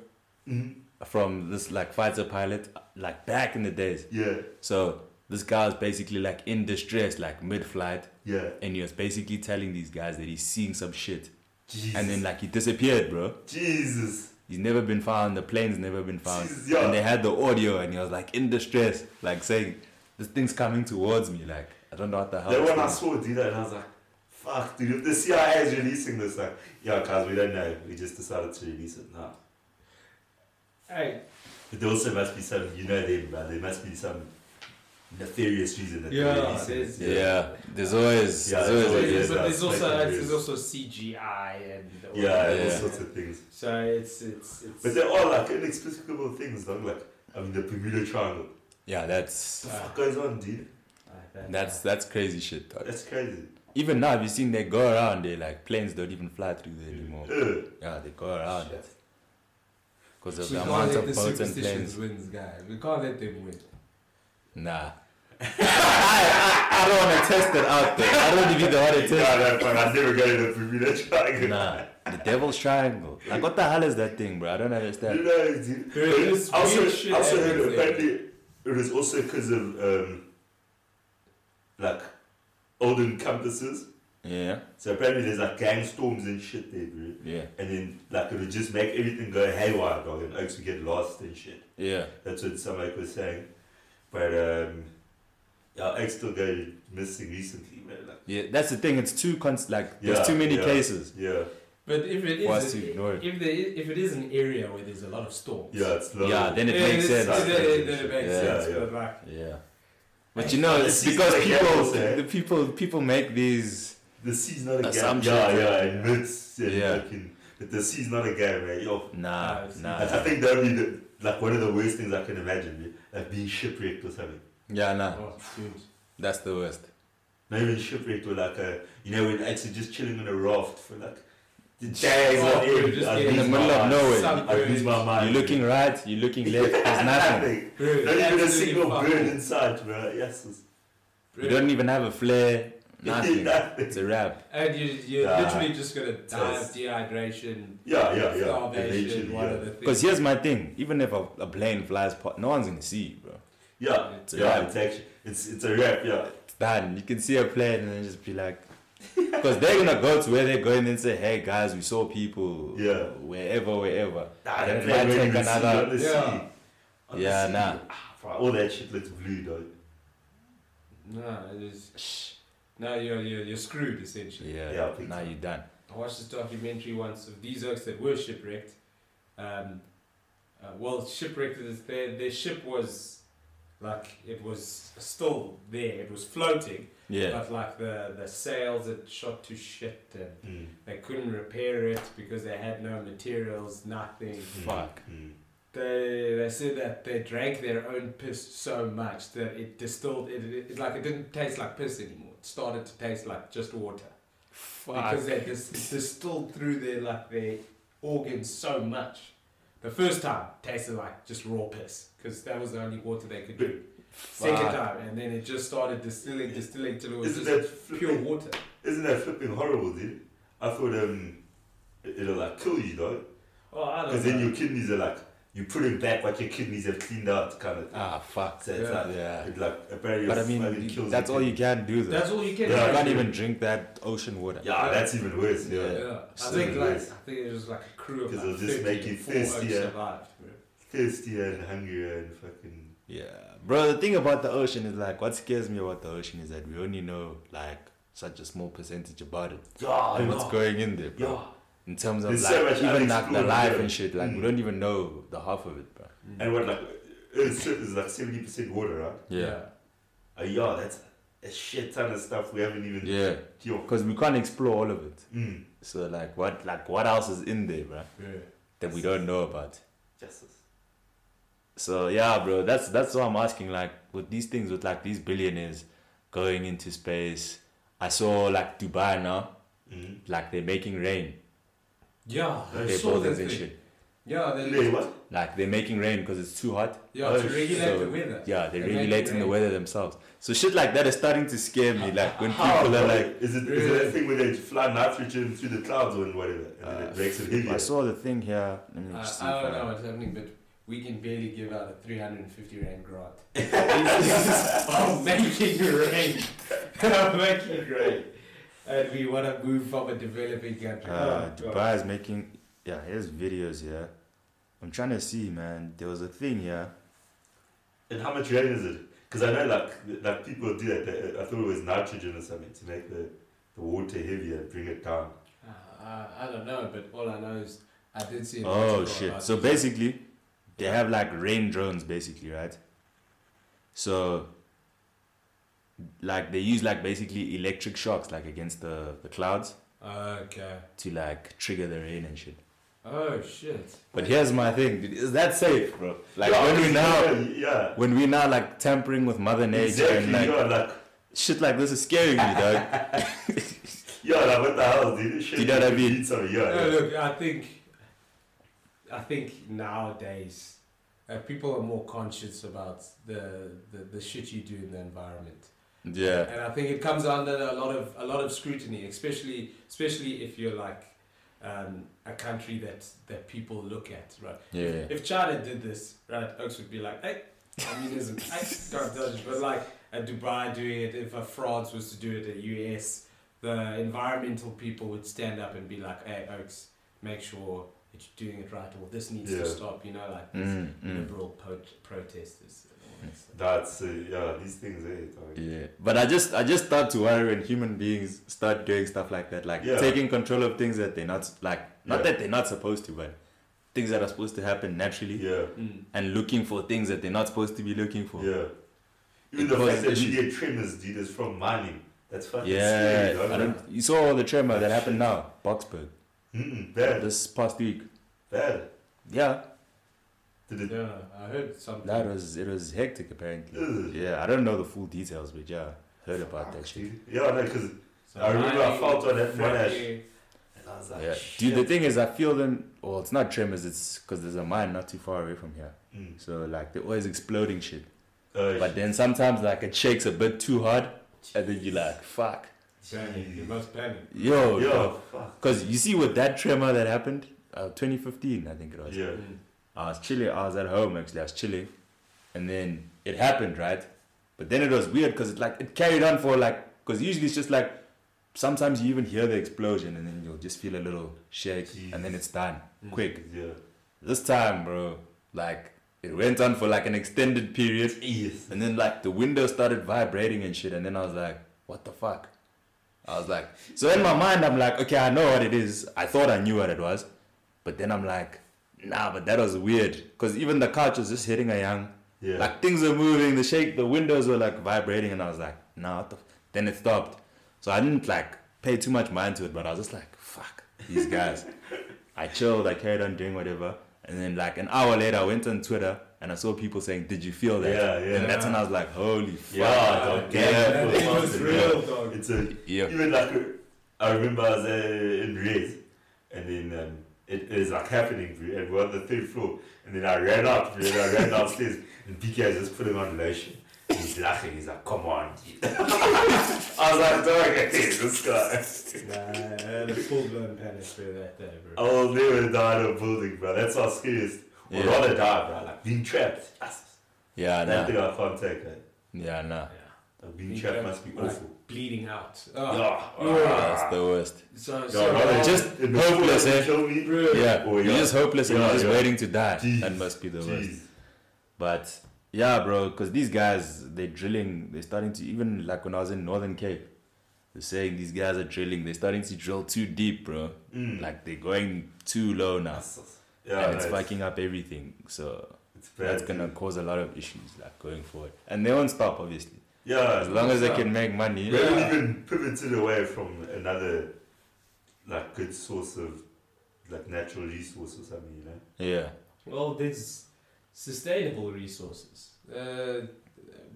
Mhm. from this like fighter pilot, like back in the days. Yeah, So this guy was basically like in distress, like mid-flight, yeah. and he was basically telling these guys that he's seeing some shit, Jesus. and then like he disappeared, bro. Jesus. He's never been found. The plane's never been found. Jesus, yeah. And they had the audio, and he was like in distress, like saying, "This thing's coming towards me." Like I don't know what the hell. Then it's when I doing. saw it do that, and I was like, fuck, dude, if the CIA is releasing this, like, yeah, guys, we don't know. We just decided to release it now. Hey, But there also must be some, you know them, man. There must be some nefarious reason that Yeah, they're releasing it. yeah, there's always, Yeah, there's there's always, always- yeah. but there's also like there's also CGI and all Yeah, that. and all sorts of things. So it's it's it's. But there are all like inexplicable things, dog. Like, I mean, the Bermuda Triangle. yeah, that's What the fuck goes on, dude? that's that's crazy shit. dog. That's crazy. Even now, have you seen they go around there? Like planes don't even fly through there anymore. Uh, Yeah, they go around because of the amount of boats and planes. win, guys. We can't let them win. Nah. I, I, I don't want to test it out there. I don't even want to no, test no, fuck, I'd never go to the Bermuda Triangle. it. Nah. The devil's triangle. Like, what the hell is that thing, bro? I don't You understand. know, dude. There But also, shit also heard apparently it was also because of um, like olden compasses. Yeah, So apparently there's like gang storms and shit there, bro. yeah, And then like it would just make everything go haywire, dog, and oaks would get lost and shit. yeah. That's what some oak was saying. But um, yeah, oaks still go missing recently, man. Like, Yeah, that's the thing. It's too cons- like Yeah, there's too many yeah. cases. yeah, But if it For us is, to it. if there is, if it is an area where there's a lot of storms, yeah, it's low. Yeah, then it yeah, makes it's- sense. Then it, then it makes Yeah, sense. yeah. But like, Yeah, but you know, it's because people, apples, eh? the people, people make these. the sea's not a game. Assumption. Yeah, yeah, it myths and Yeah. fucking. But the sea's not a game, man. Yo, Nah, Ah, I see. nah. I, I think that would be the, like one of the worst things I can imagine, man. like being shipwrecked or something. Yeah, nah. oh. That's the worst. Not even shipwrecked or like a, you know, when actually just chilling on a raft for like the days Oh, on end. just I'd getting lose in the middle of nowhere. I'd lose my mind. You're looking right, you're looking left. There's nothing. Nothing. Bro, Not even a absolutely single fuck bird all. in sight, bro. Yes. it's- You don't even have a flare. Nothing. Nothing. It's a wrap. And you, you're Nah. literally just gonna die of dehydration, Yeah, yeah, yeah. starvation, Eventually, one yeah. of the things. Because here's my thing. Even if a, a plane flies, past, no one's gonna see you, bro. Yeah, It's a yeah, wrap. it's actually, it's, it's a wrap, yeah. It's done. You can see a plane and then just be like, because they're gonna go to where they're going and say, "Hey guys, we saw people, Yeah. wherever, wherever." Nah, And that it plane might take even see another- on the Yeah. sea. On the Yeah, sea. nah. Ah, bro, all that shit looks blue, dog. No, it is. No, you're, you're, you're screwed essentially. Yeah, Yeah, big now time. you're done. I watched this documentary once of these oaks that were shipwrecked. Um, uh, well, shipwrecked their their ship was like it was still there. It was floating, Yeah, but like the the sails had shot to shit and Mm. they couldn't repair it because they had no materials, nothing. Fuck. Mm. They they said that they drank their own piss so much that it distilled it, it, it like it didn't taste like piss anymore. It started to taste like just water because they dis- it distilled through their like their organs so much. The first time tasted like just raw piss because that was the only water they could do. Second Fuck. time, and then it just started distilling, distilling till it was Isn't just that pure water. isn't that flipping horrible, dude? I thought um, it- it'll like kill you, dog. Oh, I don't Because know. then your kidneys are like, you put it back what your kidneys have cleaned out, kind of thing. Ah, fuck. So it's Yeah. like, Yeah. it like apparently But I fucking mean, kills that's your all you can do, though. That's all you can. Yeah, you can't even drink that ocean water. Yeah, that's even worse. Yeah. Yeah. Yeah, I So think like I think it was like a crew of 'Cause like it'll just 30 make you and four thirsty, oaks yeah. bro. Thirsty and hungry and fucking. Yeah, bro. The thing about the ocean is like, what scares me about the ocean is that we only know like such a small percentage about it Yeah, and what's going in there, bro. Yeah. In terms of There's like so much even like the life yeah. and shit, like we Mm. don't even know the half of it, bro. And what like Earth's surface is like seventy percent water, right? Yeah, Uh, yeah, that's a shit ton of stuff we haven't even. Yeah, because we can't explore all of it. Mm. So like, what like what else is in there, bro, Yeah. that we don't know about? Justice. So yeah, bro, that's that's what I'm asking. Like with these things, with like these billionaires going into space, I saw like Dubai now, Mm. like they're making rain. Yeah, I They're saw that buildings and thing. shit. Yeah, they Wait, what? Like they're making rain because it's too hot. Yeah, Oh, to regulate so- the weather. Yeah, they're They're making regulating the weather themselves. So shit like that is starting to scare me. Like when How, people are like, is it, is it a thing where they fly nitrogen through the clouds or whatever, and then uh, it makes it heavier? I saw the thing here. Let me Uh, just see I don't know what's happening, but we can barely give out a 350 rand grant. I'm making rain. I'm making rain. And we want to move from a developing country. Uh, Oh, Dubai is making. Yeah, here's videos here. I'm trying to see, man. There was a thing here. And how much rain is it? Because I know like like people do that. They, I thought it was nitrogen or something to make the, the water heavier and bring it down. Uh, I, I don't know, but all I know is I did see. an Oh shit! So basically, they have like rain drones, basically, right? So, like they use like basically electric shocks, like against the the clouds, Okay. to like trigger the rain and shit. Oh shit. But here's my thing: dude, is that safe, bro? Like Yeah, when we now, yeah, yeah. when we now like tampering with Mother Nature exactly. and like yeah, like shit like this is scaring me, dog. yeah, like what the hell, dude? Shit, You know what I mean? need Some, yeah, No, yeah. look, I think, I think nowadays, uh, people are more conscious about the, the, the shit you do in the environment, Yeah, and I think it comes under a lot of a lot of scrutiny, especially especially if you're like um, a country that that people look at, right? yeah, If China did this, right, Oaks would be like, hey, communism, hey, can't it. But like a Dubai doing it, if a France was to do it, a US, the environmental people would stand up and be like, hey, Oaks, make sure that you're doing it right, or this needs Yeah. to stop, you know, like Mm, mm. liberal po- protesters. And all that stuff. That's uh, yeah, these things, eh? dog. yeah. But I just, I just start to worry when human beings start doing stuff like that, like Yeah. taking control of things that they're not, like, not Yeah. that they're not supposed to, but things that are supposed to happen naturally, Yeah, Mm. and looking for things that they're not supposed to be looking for. yeah. Even It the causes fact that we get tremors, dude, is from mining. That's fucking Yeah, scary, dog. I don't. You saw the tremor that happened now, Boksburg, Mm-mm, bad, this past week. bad. Yeah, Did it? Yeah, I heard something. that was it was hectic apparently. Ugh. Yeah, I don't know the full details, but yeah, heard about Fuck, that shit. dude. Yeah, no, because So I remember I felt on that one ash. fracking, I was like, Yeah, shit. dude. The thing is, I feel them. Well, it's not tremors. It's because there's a mine not too far away from here. Mm. So like they're always exploding shit. Uh, But then sometimes like it shakes a bit too hard, and then you're like, fuck, Panic, you must panic. yo, yo, fuck. Because you see with that tremor that happened, uh, 2015, I think it was. Yeah. Mm. Uh, I was chilling. Uh, I was at home actually. I was chilling, and then it happened, right? But then it was weird because it like it carried on for like because usually it's just like sometimes you even hear the explosion and then you'll just feel a little shake and then it's done quick. Yeah. This time, bro, like it went on for like an extended period, Yes. and then like the window started vibrating and shit, and then I was like, what the fuck? I was like, so in my mind, I'm like, okay, I know what it is. I thought I knew what it was, but then I'm like, nah, but that was weird because even the couch was just hitting a young. Yeah. Like things were moving, the shake, the windows were like vibrating, and I was like, nah, what the f-? then it stopped. So I didn't like pay too much mind to it, but I was just like, fuck these guys. I chilled, I carried on doing whatever, and then like an hour later, I went on Twitter and I saw people saying, "Did you feel that?" Yeah, yeah. And that's when I was like, "Holy fuck!" Yeah, dog. yeah, Yeah, That thing was yeah. real, dog. It's a yeah. even like I remember I was uh, in Red, and then um, it is like happening, bro, and we're on the third floor, and then I ran out, bro, and I ran downstairs, and PK is just putting on lotion. He's laughing. He's like, "Come on." dude." I was like, "Dog, hey, this guy." Nah, I had a full blown panic for that day, bro. I will never die in a building, bro. That's how scariest. Or Yeah. rather die, bro. Like being trapped. That's Yeah, that nah. thing I can't take. Right? Yeah, nah. Yeah. Like, being Being trapped trapped, must be like, awful. Bleeding out. Yeah. Oh, That's the worst. So, Yeah, so rather just hopeless, eh? Kill me. Yeah, Oh, you're yeah. just hopeless and Yeah, you're just yeah. waiting to die. Jeez. That must be the worst. But yeah, bro, because these guys, they're drilling. They're starting to even like when I was in Northern Cape, they're saying these guys are drilling. They're starting to drill too deep, bro. Mm. Like they're going too low now, yeah, and it's no, fucking up everything. So It's bad. that's gonna cause a lot of issues like going forward, and they won't stop, obviously. Yeah, As long as they can make money. We haven't Yeah. even pivoted away from another like good source of like natural resources. or something, you know. Yeah. Well, there's sustainable resources, uh,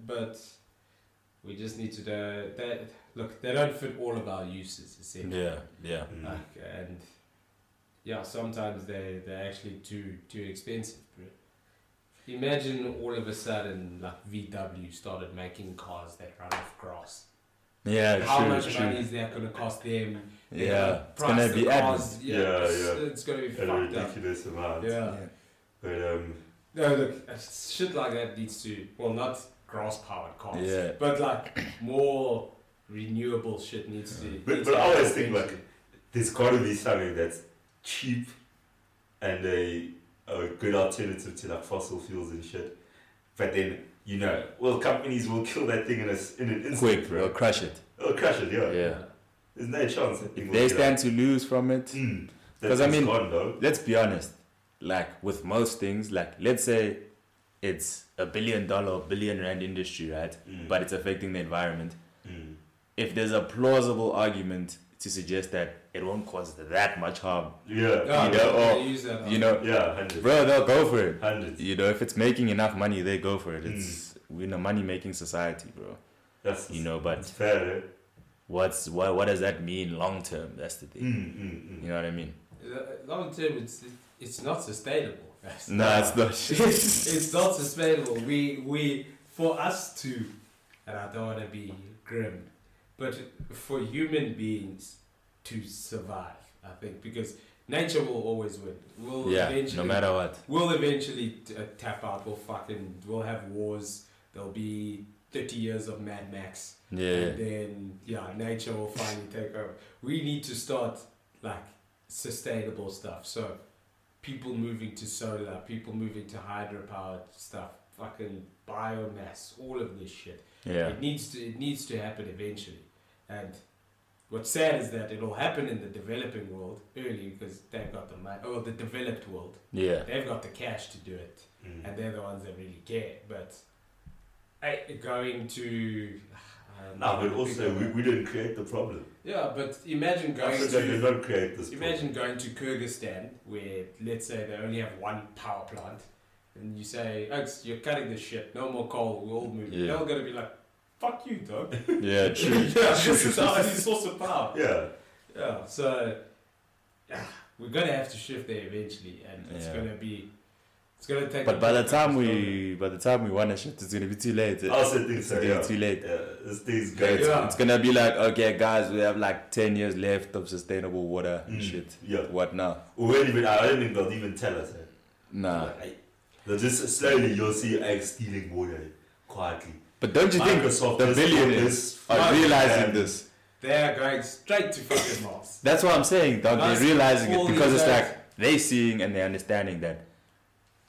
but we just need to do that. Look, they don't fit all of our uses, essentially. Yeah. Yeah. Mm. Like, and yeah, sometimes they they're actually too too expensive. Bro. Imagine all of a sudden, like VW started making cars that run off grass. Yeah. How true. much true. money is that going to cost them? They're Yeah. gonna It's gonna be the added. cars- Yeah, Yeah, it's, yeah. it's going to be a fucked up. ridiculous amount. Yeah. But um, No, look, uh, shit like that needs to, well, not grass powered cars, Yeah. but like more renewable shit needs to. But- needs but to I always think, like, eventually. there's got to be something that's cheap and a, a good alternative to like fossil fuels and shit. But then you know, well, companies will kill that thing in a in an instant, Quick, bro. we'll crush it. They'll crash it, yeah. Yeah. There's no chance they stand to lose from it, Because Mm, I mean- gone, let's be honest. Like with most things, like let's say it's a billion dollar billion rand industry, right? Mm, But it's affecting the environment. mm, If there's a plausible argument to suggest that it won't cause that much harm, yeah, Yeah, you know, or, that you know, yeah, hundreds, bro, they'll go for it. hundreds. You know, if it's making enough money, they go for it. It's we're in a money making society, bro. That's You know, that's but fair. Eh? what's what what does that mean long term? That's the thing. Mm, mm, mm. You know what I mean? Uh, Long term, it's it's not sustainable. guys. No, it's not. it's not sustainable. We we for us to, and I don't want to be grim, but for human beings to survive, I think because nature will always win. We'll yeah, eventually no matter what. we'll eventually t- uh, tap out. We'll fucking we'll have wars. There'll be thirty years of Mad Max, Yeah, and then yeah, nature will finally take over. We need to start like sustainable stuff. So people moving to solar, people moving to hydropowered stuff, fucking biomass, all of this shit. yeah, It needs to it needs to happen eventually. And what's sad is that it'll happen in the developing world early because they've got the money, or the developed world. yeah. They've got the cash to do it, Mm. and they're the ones that really care. But I, going to I No, but also we, we didn't create the problem. yeah, but imagine going Africa did to not create this problem. imagine going to Kyrgyzstan where let's say they only have one power plant, and you say, "Oaks, you're cutting this shit. No more coal. We're all moving." Yeah. They're all gonna be like, "Fuck you, dog." Yeah, true. yeah, this is our only source of power. Yeah. Yeah, so yeah, we're gonna have to shift there eventually, and it's Yeah. gonna be, it's gonna take. But by the time time. we, by the time we want to shift, it's gonna be too late. I also think It's so, gonna yeah. be too late. Yeah, this thing's It's, going Yeah. it's gonna be like, okay, guys, we have like ten years left of sustainable water and Mm. shit. Yeah. What now? We won't even, I don't think they'll even tell us. Eh? Nah. Like, I- they'll just slowly, you'll see eggs stealing water quietly. But don't you think the billionaires are realizing man. this? They are going straight to fucking Mars. That's what I'm saying, dog. They're realizing it because it's like they're seeing and they're understanding that,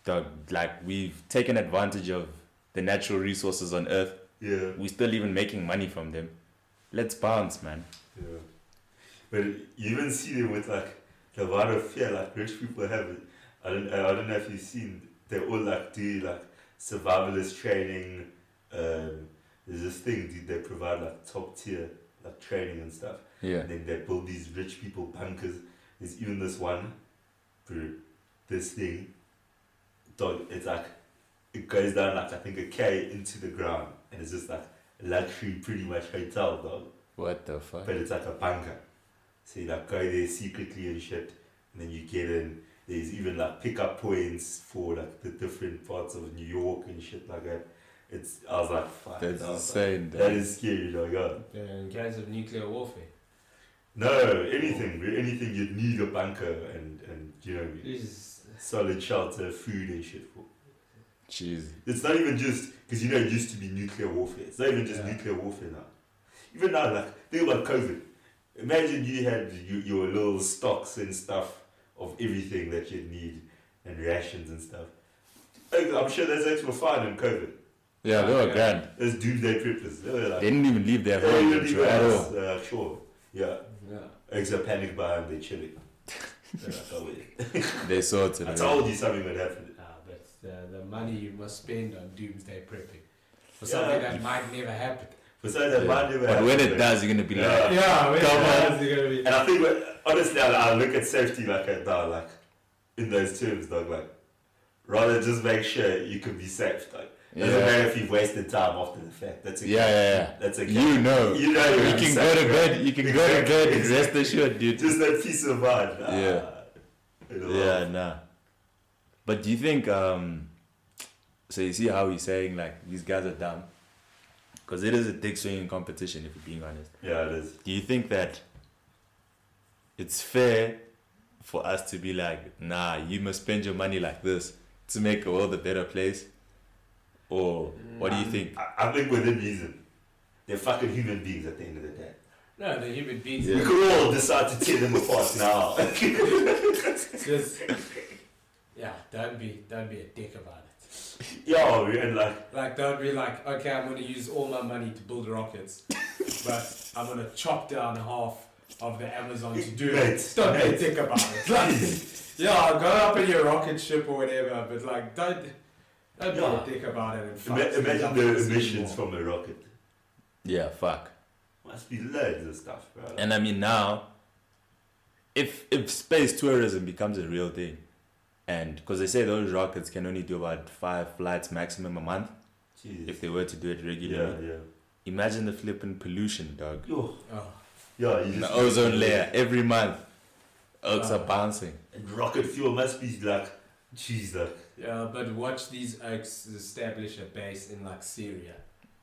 dog. Like we've taken advantage of the natural resources on Earth. Yeah. We're still even making money from them. Let's bounce, man. Yeah. But you even see them with like the amount of fear like rich people have it. I don't I don't know if you've seen they all like do like survivalist training. Um, there's this thing dude, they provide like top tier like training and stuff. Yeah. And then they build these rich people bunkers. There's even this one, bro, this thing, dog, it's like, it goes down like I think a K into the ground. And it's just like a luxury, pretty much hotel, dog. What the fuck? But it's like a bunker. So you like go there secretly and shit. And then you get in. There's even like pickup points for like the different parts of New York and shit like that. It's, I was like, fuck. That's I was insane. Like, that dog. is scary, dog. Yeah. Uh, in case of nuclear warfare. No, anything, bro. anything you'd need a bunker and, and you know, Jesus. solid shelter, food and shit for. Jeez. It's not even just, because you know it used to be nuclear warfare. It's not even just Yeah. nuclear warfare now. Even now, like, think about COVID. Imagine you had you, your little stocks and stuff of everything that you'd need and rations and stuff. I'm sure those eggs were fine in COVID. Yeah, they were Yeah. grand. Those doomsday preppers. They were like, They didn't even leave their home you at all. uh, sure. Yeah. Yeah. Eggs are panic buying, they're chilling. They're like, oh, wait. They sorted I it. told you something would happen. Ah, but the, the money you must spend on doomsday prepping. for something that might never happen. Besides that, Yeah. might never happen. But when happen, it does, you're gonna be Yeah. like, Yeah, when Come it on. does, you're gonna be. And I think, when- honestly, I, I look at safety like a dog, like in those terms, dog. Like, rather just make sure you can be safe. Like, doesn't Yeah. matter if you've wasted time after the fact. That's okay. yeah, yeah, yeah. That's okay. You know, You know you can go to right? bed. You can go to Exactly, bed. Rest assured, dude. Just that peace of mind. Ah, Yeah. Yeah, nah. But do you think? um So you see how he's saying like these guys are dumb, because it is a dick swinging competition. If you're being honest, Yeah, it is. do you think that it's fair for us to be like, nah, you must spend your money like this to make the world a better place, or what do you um, think? I, I think within reason. They're fucking human beings at the end of the day. No, the human beings. Yeah. We could all decide to tear them apart now. Just, yeah, don't be, don't be a dick about it. Yo, and like, Like, don't be like, okay, I'm gonna use all my money to build rockets, but I'm gonna chop down half of the Amazon to do Mate, it. Don't be a dick about it. Like, yeah, go up in your rocket ship or whatever, but like, don't, don't Yeah. be a dick about it. And fuck ima- imagine the emissions from a rocket. Yeah, fuck. Must be loads of stuff, bro. And I mean now, if if space tourism becomes a real thing, and because they say those rockets can only do about five flights maximum a month Jeez. if they were to do it yeah, regularly. yeah. Imagine the flipping pollution, dog. Yo, Oh. yeah, you The ozone layer every month. Oaks Ah. are bouncing. And rocket fuel must be like, jeez, like, Yeah, but watch these oaks establish a base in like Syria.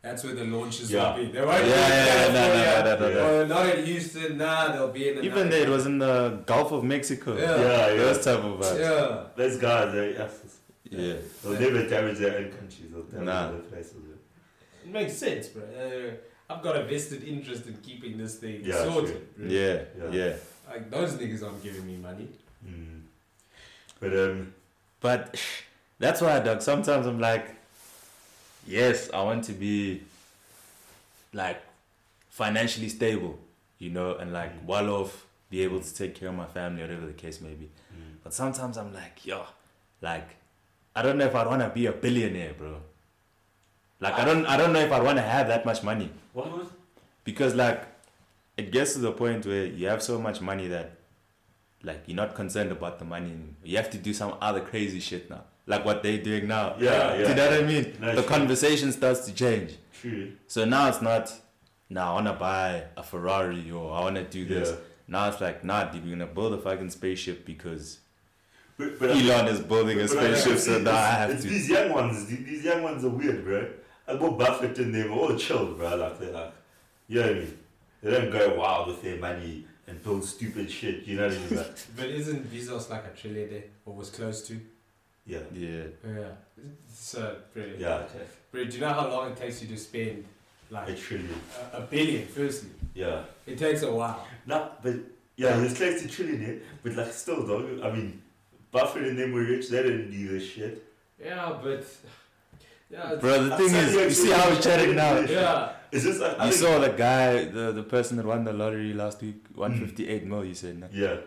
That's where the launches Yeah. will be. They Yeah, won't be yeah, in yeah, no, no, California, no, no, no. or not in Houston. Nah, they'll be in. Even another there, it was in the Gulf of Mexico. Yeah. yeah, yeah. Those type of vibes. Yeah. Those guys, they, yes, Yeah. they'll never damage their own countries. They'll damage Nah. other places. It makes sense, bro. Uh, I've got a vested interest in keeping this thing Yeah, sorted. bro. Yeah, Yeah. yeah. Like those niggas aren't giving me money. Mm. But um, But that's why, dog. Sometimes I'm like, yes, I want to be like financially stable, you know, and like Mm. well off, be able to take care of my family, whatever the case may be. mm. But sometimes I'm like, yo, like, I don't know if I'd want to be a billionaire, bro. Like, I don't, I don't know if I'd want to have that much money why not? because, like, it gets to the point where you have so much money that, like, you're not concerned about the money. You have to do some other crazy shit now, like what they're doing now. Yeah, yeah. Do you know what I mean? No, the true. conversation starts to change. True. So now it's not, now I want to buy a Ferrari or I want to do this. Yeah. Now it's like, nah, dude, we're gonna build a fucking spaceship because But, but Elon is building a but I spaceship, so now I have it's to. These young ones, these, these young ones are weird, bro. I go Buffett and them all chill, bro. Like they're like, you know what I mean? They don't go wild with their money and build stupid shit. You know what I mean? Like, But isn't Bezos like a trillionaire or was close to? yeah, Yeah. Yeah. So, bro, yeah, okay. bro, do you know how long it takes you to spend like A like trillion. a, a billion? Firstly, Yeah. it takes a while. Nah, but yeah, he's close to trillionaire, but like still, dog. I mean, Buffett and them were rich. They didn't do this shit. Yeah, but yeah, it's- Bro, the thing is, you're see how we're chatting now. yeah. Just like I You saw the guy, the, the person that won the lottery last week, 158 hmm. mil, you said, no? Yeah.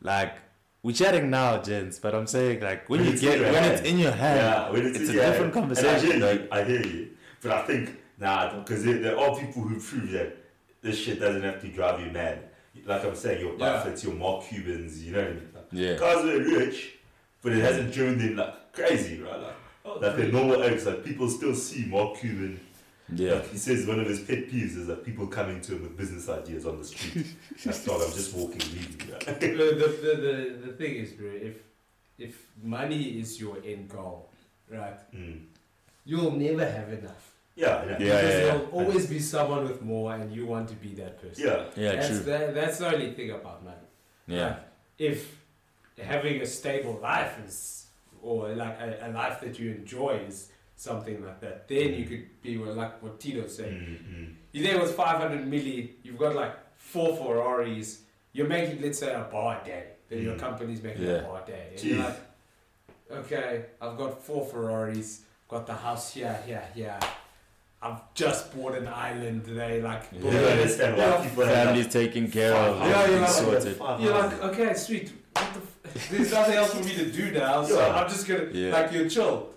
Like, we're chatting now, gents, but I'm saying, like, when, When you get, when hand. it's in your hand, Yeah, when it's, it's in a your different hand. conversation, And I hear like- you. I hear you. But I think nah, because there, are people who prove that this shit doesn't have to drive you mad. Like I'm saying, your Yeah. Buffett's, your Mark Cubans, you know what I mean? Like, yeah. Guys are rich, but it hasn't driven them like crazy, right? Like, Oh, they're normal eggs. Like people still see Mark Cuban. Yeah. Like he says one of his pet peeves is that people coming to him with business ideas on the street. That's not. I'm just walking leaving. Right? the, the, the, the, the thing is, bro, if if money is your end goal, right, Mm. you'll never have enough. Yeah, yeah, Yeah, because yeah, yeah. there'll always be someone with more, and you want to be that person. yeah. Yeah, that's true. The, that's the only thing about money. Yeah. Like, if having a stable life is, or like a, a life that you enjoy is something like that, then you could be well, like what Tito said. Mm, mm. You're there with 500 milli, you've got like four Ferraris, you're making, let's say, a bar a day. Then your Mm. company's making Yeah. a bar a day. And you're like, okay, I've got four Ferraris, got the house here, here, here. I've just bought an island. today, like, Yeah. You built understand why Yeah. people Family's taken care of, Five Yeah, everything's yeah, sorted. You're like, okay, sweet. What the f- There's nothing else for me to do now, so Yeah. I'm just gonna Yeah. like you're chill.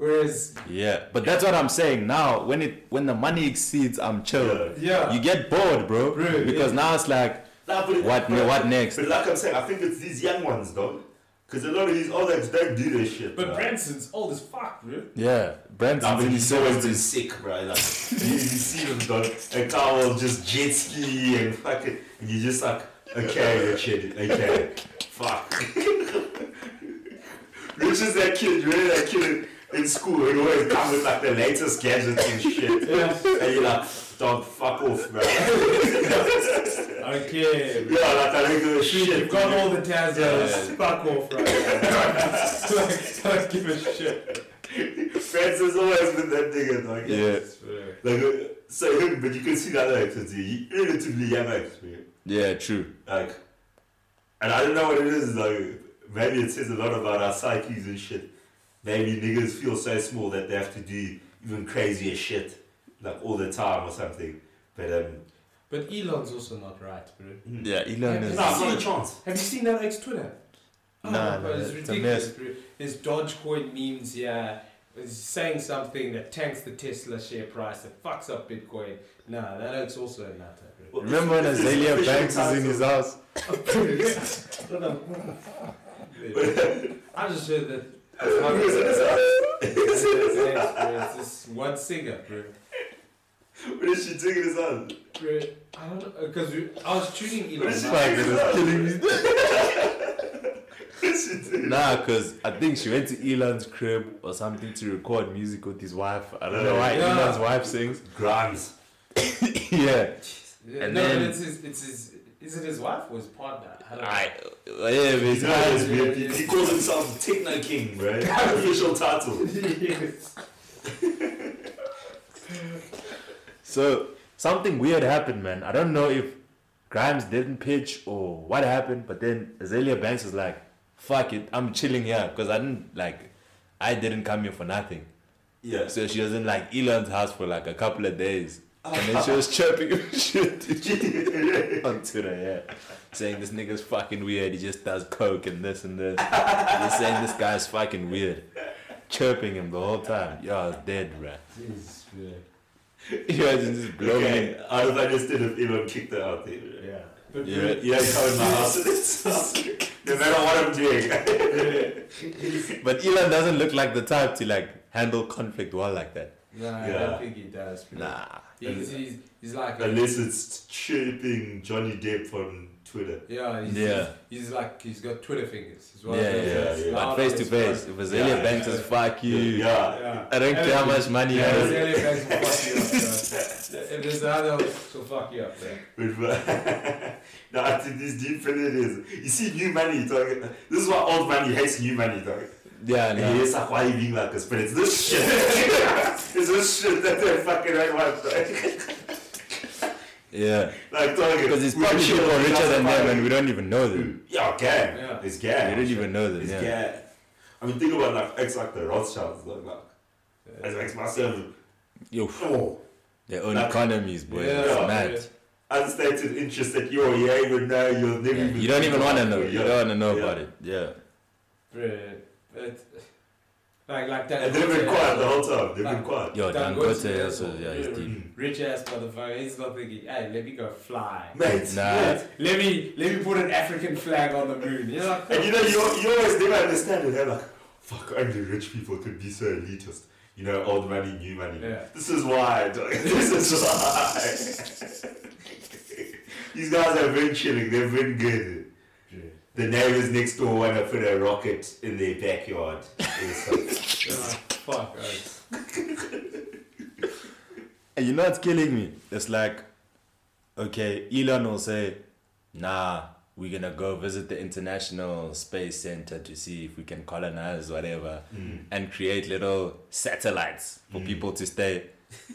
Whereas, Yeah, but that's what I'm saying. Now, when it when the money exceeds, I'm chill. yeah, You get bored, bro. Bro, because yeah. now it's like, Nah, it- what but- what next? But like I'm saying, I think it's these young ones, dog. Because a lot of these old guys don't do this shit. but bruh. Branson's old as fuck, bro. Yeah, Brent's Nah, but in his he's always been sick, bro. Like, you, you see them, dog. And Carl will just jet ski and fucking. And you just like, okay, Richard, okay. Fuck. Richard's that kid, you know that kid in, school who always come with like the latest gadgets and shit. Yeah. And you're like, dog, fuck off, bro. Okay. Yeah, like I don't give a Shit, you've got all the Tazos. Yeah. Fuck off, right? like, don't give a shit. Francis always been that nigga, dog. Yeah, Like, so him, but you can see the other actors, he relatively young actors, man. yeah, true. Like, and I don't know what it is, like, maybe it says a lot about our psyches and shit. Maybe niggas feel so small that they have to do even crazier shit, like all the time or something. But, um, But Elon's also not right, bro. Yeah, Elon is. no, not a chance. Have you seen that ex Twitter? Oh, Nah, bro, nah, it's it's ridiculous, mess. bro. There's Dogecoin memes yeah. It's saying something that tanks the Tesla share price, that fucks up Bitcoin. Nah, that oak's also a nutter, bro. Well, Remember when it's- it's Azealia Banks was in his house? I just heard that. Who is in his house? Yes, bro, It's this one singer, bro. What is she doing in his house? Bro, I don't know, because I was tuning Elon. What is Musk. Fuck, it was killing me. What is? Nah, cause I think she went to Elon's crib or something to record music with his wife. I don't know why Yeah. Elon's wife sings. Grimes. yeah, Yeah, And no, then- it's his, it's his, is it his wife or his partner? I don't know. I, yeah, You know, basically. it's weird. He, he calls himself Techno King, bro. Official title. Yes. So something weird happened, man. I don't know if Grimes didn't pitch or what happened, but then Azealia Banks was like, "Fuck it, I'm chilling here," because I didn't like, I didn't come here for nothing. Yeah. So she was in like Elon's house for like a couple of days, and then she was chirping him shit on Twitter, yeah, saying this nigga's fucking weird. He just does coke and this and this. Just saying this guy's fucking weird, chirping him the whole time. Yo, I was dead, bruh. Jesus, bro. Imagine just blowing him. Okay, I would have understood if Elon kicked her out there. Yeah. But Yeah. You don't come in my house no matter what I'm doing. But Elon doesn't look like the type to like handle conflict well like that. Nah, I don't think he does. Bro. Nah. He's, he's, he's like a, Unless it's chirping Johnny Depp on Twitter. yeah, he's, Yeah. He's, he's like he's got Twitter fingers as well. Yeah, yeah, yeah, He's yeah. loud But face to face, phone. if Azealia Yeah, Banks yeah. says fuck you, Yeah. Yeah. I don't care how much money you Yeah, have. Azealia Banks will fuck you up, bro. If there's another, she'll fuck you up, bro. But, no, I think this deep in it is. You see, new money, dog. This is why old money hates new money, dog. Yeah, And nah. he's like, why are you being like this? But it's this shit. it's this shit that they fucking don't want, dog. Yeah. Like, dog. Because it's we probably chill, people we richer than them it. and we don't even know them. Mm. Yeah, gas. Yeah. It's gas. We don't even know them, It's yeah. gas. I mean, think about like ex like the Rothschilds, dog. Like, as ex myself, Yo, oh, their own Like- economies, boy. Yeah, it's yeah, mad. yeah. unstated interest that you're you ain't even know, you'll never Yeah, even. You don't even want to know. You Yeah. don't want to know Yeah. about it. Yeah. Bro, but like like that. And they've been quiet the whole time. They've been quiet. Yo, Dan Dangote Gote also, also, yeah, he's yeah. deep. Rich ass motherfucker. He's not thinking, hey, let me go fly. Mate, Nah. mate. Let me let me put an African flag on the moon. You're like, And you know, you, you always never understand it. They're like, fuck, only rich people could be so elitist. You know, old money, new money. Yeah. This is why. This is why. These guys have been chilling. They've been good. The neighbors next door want to put a rocket in their backyard. It's like, You're like, fuck. guys. And you know what's killing me? It's like, okay, Elon will say, nah, we're gonna go visit the International Space Center to see if we can colonize whatever mm. and create little satellites for Mm. people to stay.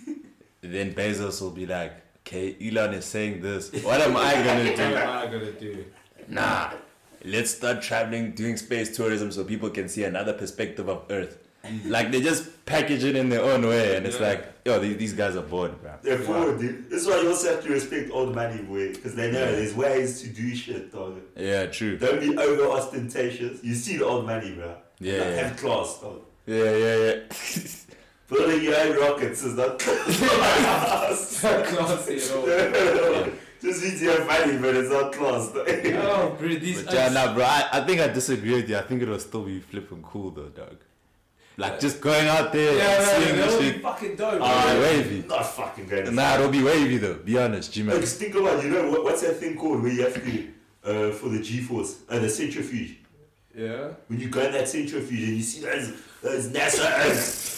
then Bezos will be like, okay, Elon is saying this. What am I gonna What do? am I gonna do? Nah, let's start traveling, doing space tourism so people can see another perspective of Earth. Like they just package it in their own way, and it's Yeah. like, yo, these, these guys are bored, bro. They're forward, dude. This is why you also have to respect old money, boy. Because they know Yeah. there's ways to do shit, dog. Yeah, true. Don't be over ostentatious. You see the old money, bro. Yeah, like, yeah. Have class, dog. Yeah, yeah, yeah. Building your own rockets is not class. Not classy at all. Just means you but it's not class. Oh, bro, these But yeah, nah, bro, I, I think I disagree with you. I think it'll still be flipping cool though, dog. Like just going out there Yeah, and no, seeing that the would be shit. fucking dope. Ah, bro. wavy. Not fucking going Nah, it'll be wavy though. Be honest, G man. Like, just think about, you know, what, what's that thing called where you have to, uh, for the G-force, uh, the centrifuge. Yeah. When you go in that centrifuge and you see those, those NASA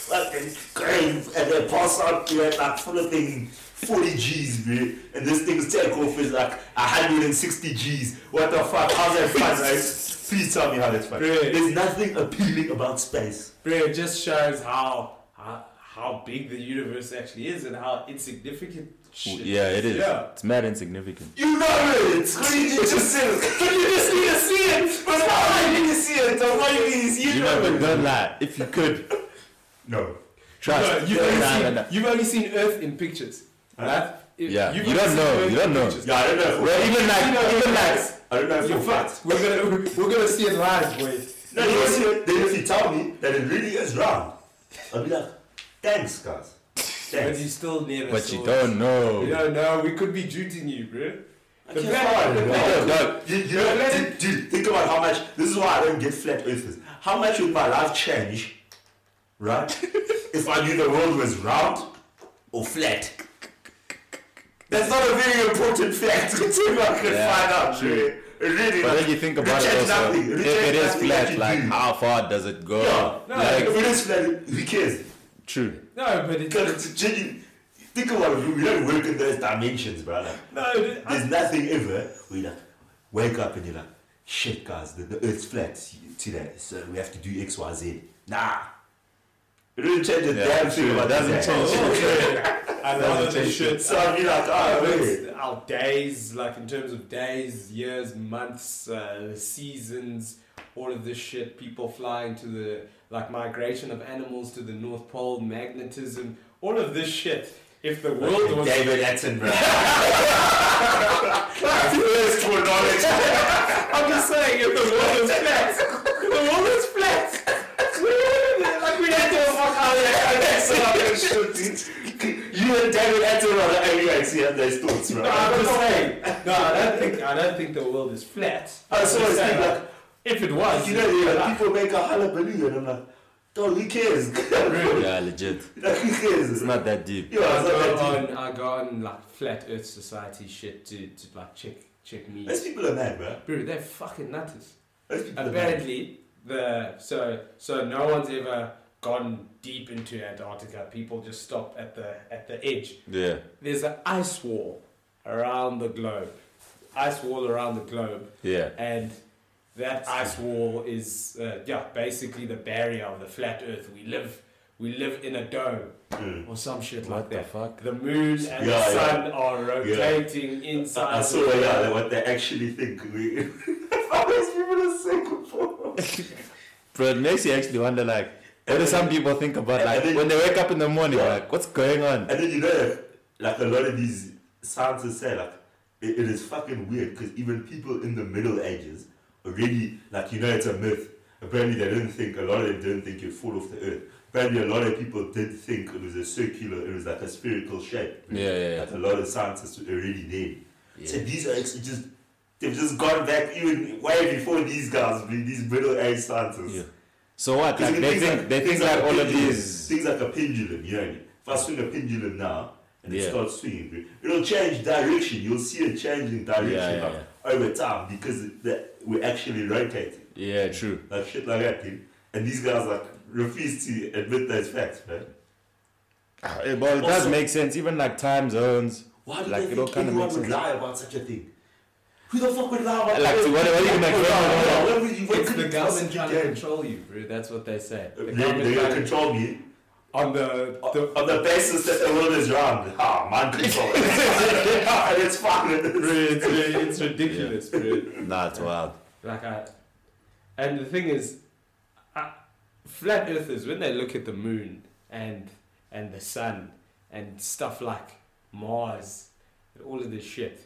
fucking going and they pass out you at like full of thing 40 G's, bro. And this thing's takeoff is like 160 G's. What the fuck? How's that fun, right? Please tell me how that's fun. Bro. There's nothing appealing about space. Bro, it just shows how, how how big the universe actually is and how insignificant shit Yeah, it is. Yeah. It's mad insignificant. You know it! You just said it! You just need to see it! But why do you need to see it? Don't why you need to see G it? man, but don't lie. If you could, No. trust. No, you've, only Nah, seen, nah, nah. you've only seen Earth in pictures. Huh? Right? If- Yeah, you've you don't know, you don't know. pictures. Yeah, I don't know. Well, even like, You know, even you're like, fucked. I don't know if You're you're. We're gonna we're gonna see it live, boy. No, you know, see, then if you tell me that it really is round, I'll be like, thanks, guys. But you still never but saw you don't know. You don't know. We could be jooting you, bro. Okay, fine, the no. No, You, you know, dude, dude, think about how much, this is why I don't get flat earthers. How much would my life change, right, if I knew the world was round or flat? That's not a very important fact until I can Yeah, find out, true. really. Really, But like, then you think about it reject also, nothing, if it is flat, like do. how far does it go? Yeah, No, like, if it is flat, who cares? true. No, but it's Because it's genuine. Think about it, we don't work in those dimensions, brother. no. th- I- There's nothing ever where you like wake up and you're like, shit, guys, the, the earth's flat today, so we have to do X, Y, Z. Nah. It doesn't change a Yeah, damn thing true, about it doesn't change Oh, okay. I know Doesn't the shit. So I'd be like, oh, wait. our days, like in terms of days, years, months, uh, seasons, all of this shit. People flying to the like migration of animals to the North Pole, magnetism, all of this shit. If the world was David Attenborough. First for knowledge. I'm just saying, if the world was flat, the world was flat. You and David Attenborough are the only ones who have those thoughts, right? No, I'm just saying. No, I don't think I don't think the world is flat. I saw I'm this just thing saying, like, if it was, you know, yeah, people make a hullabaloo, and I'm like, dog, who cares? really? Yeah, legit. like, who cares? It's not that deep. Yeah, I it's not go that deep. on, I go on like flat Earth Society shit to, to like check check me. Those people are mad, bro. Bro, they're fucking nutters. Those people are mad. Apparently, the so so no one's ever gone deep into Antarctica. People just stop at the at the edge. Yeah, There's an ice wall around the globe, ice wall around the globe, yeah. and that ice wall is uh, yeah basically the barrier of the flat Earth. We live we live in a dome Mm. or some shit What like the that. fuck? The moon and Yeah, the yeah. sun are rotating inside. I, I the saw yeah, world. what they actually think. We, what those people are saying before. Bro, it makes you actually wonder, like, what do some people think about, like, then- when they wake up in the morning, Yeah. like, what's going on? And then you know, like a lot of these scientists say, like it, it is fucking weird because even people in the Middle Ages already, like you know, it's a myth. Apparently, they didn't think a lot of them didn't think you'd fall off the earth. Apparently, a lot of people did think it was a circular, it was like a spherical shape. Yeah, yeah, yeah. Like a lot of scientists were already there. So these are actually just they've just gone back even way before these guys, these middle aged scientists. Yeah. So what? Like, they things think, they things think like all of pendulum, these. things like a pendulum. You know, if I swing a pendulum now and it Yeah. starts swinging, it'll change direction. You'll see a change in direction Yeah, yeah, like, over time because the, we're actually rotating, Yeah, true. like shit like that, dude. And these guys like refuse to admit those facts, man. Eh, Well, it does make sense. Even like time zones. Why do Like, they think anyone makes would sense. lie about such a thing? Who the fuck would lie about Like, that? what- what are you gonna Why would claim? lie about that? What would you- what It's could the you government possibly trying to gain? control you, bro. That's what they say. The They, government they're gonna trying- control me on the, the on the basis that the world is round. Ah, mind control. and it's fine. bro, it's, it's ridiculous, bro. Nah, it's wild. Like I, and the thing is, uh, flat earthers when they look at the moon and and the sun and stuff like Mars and all of this shit,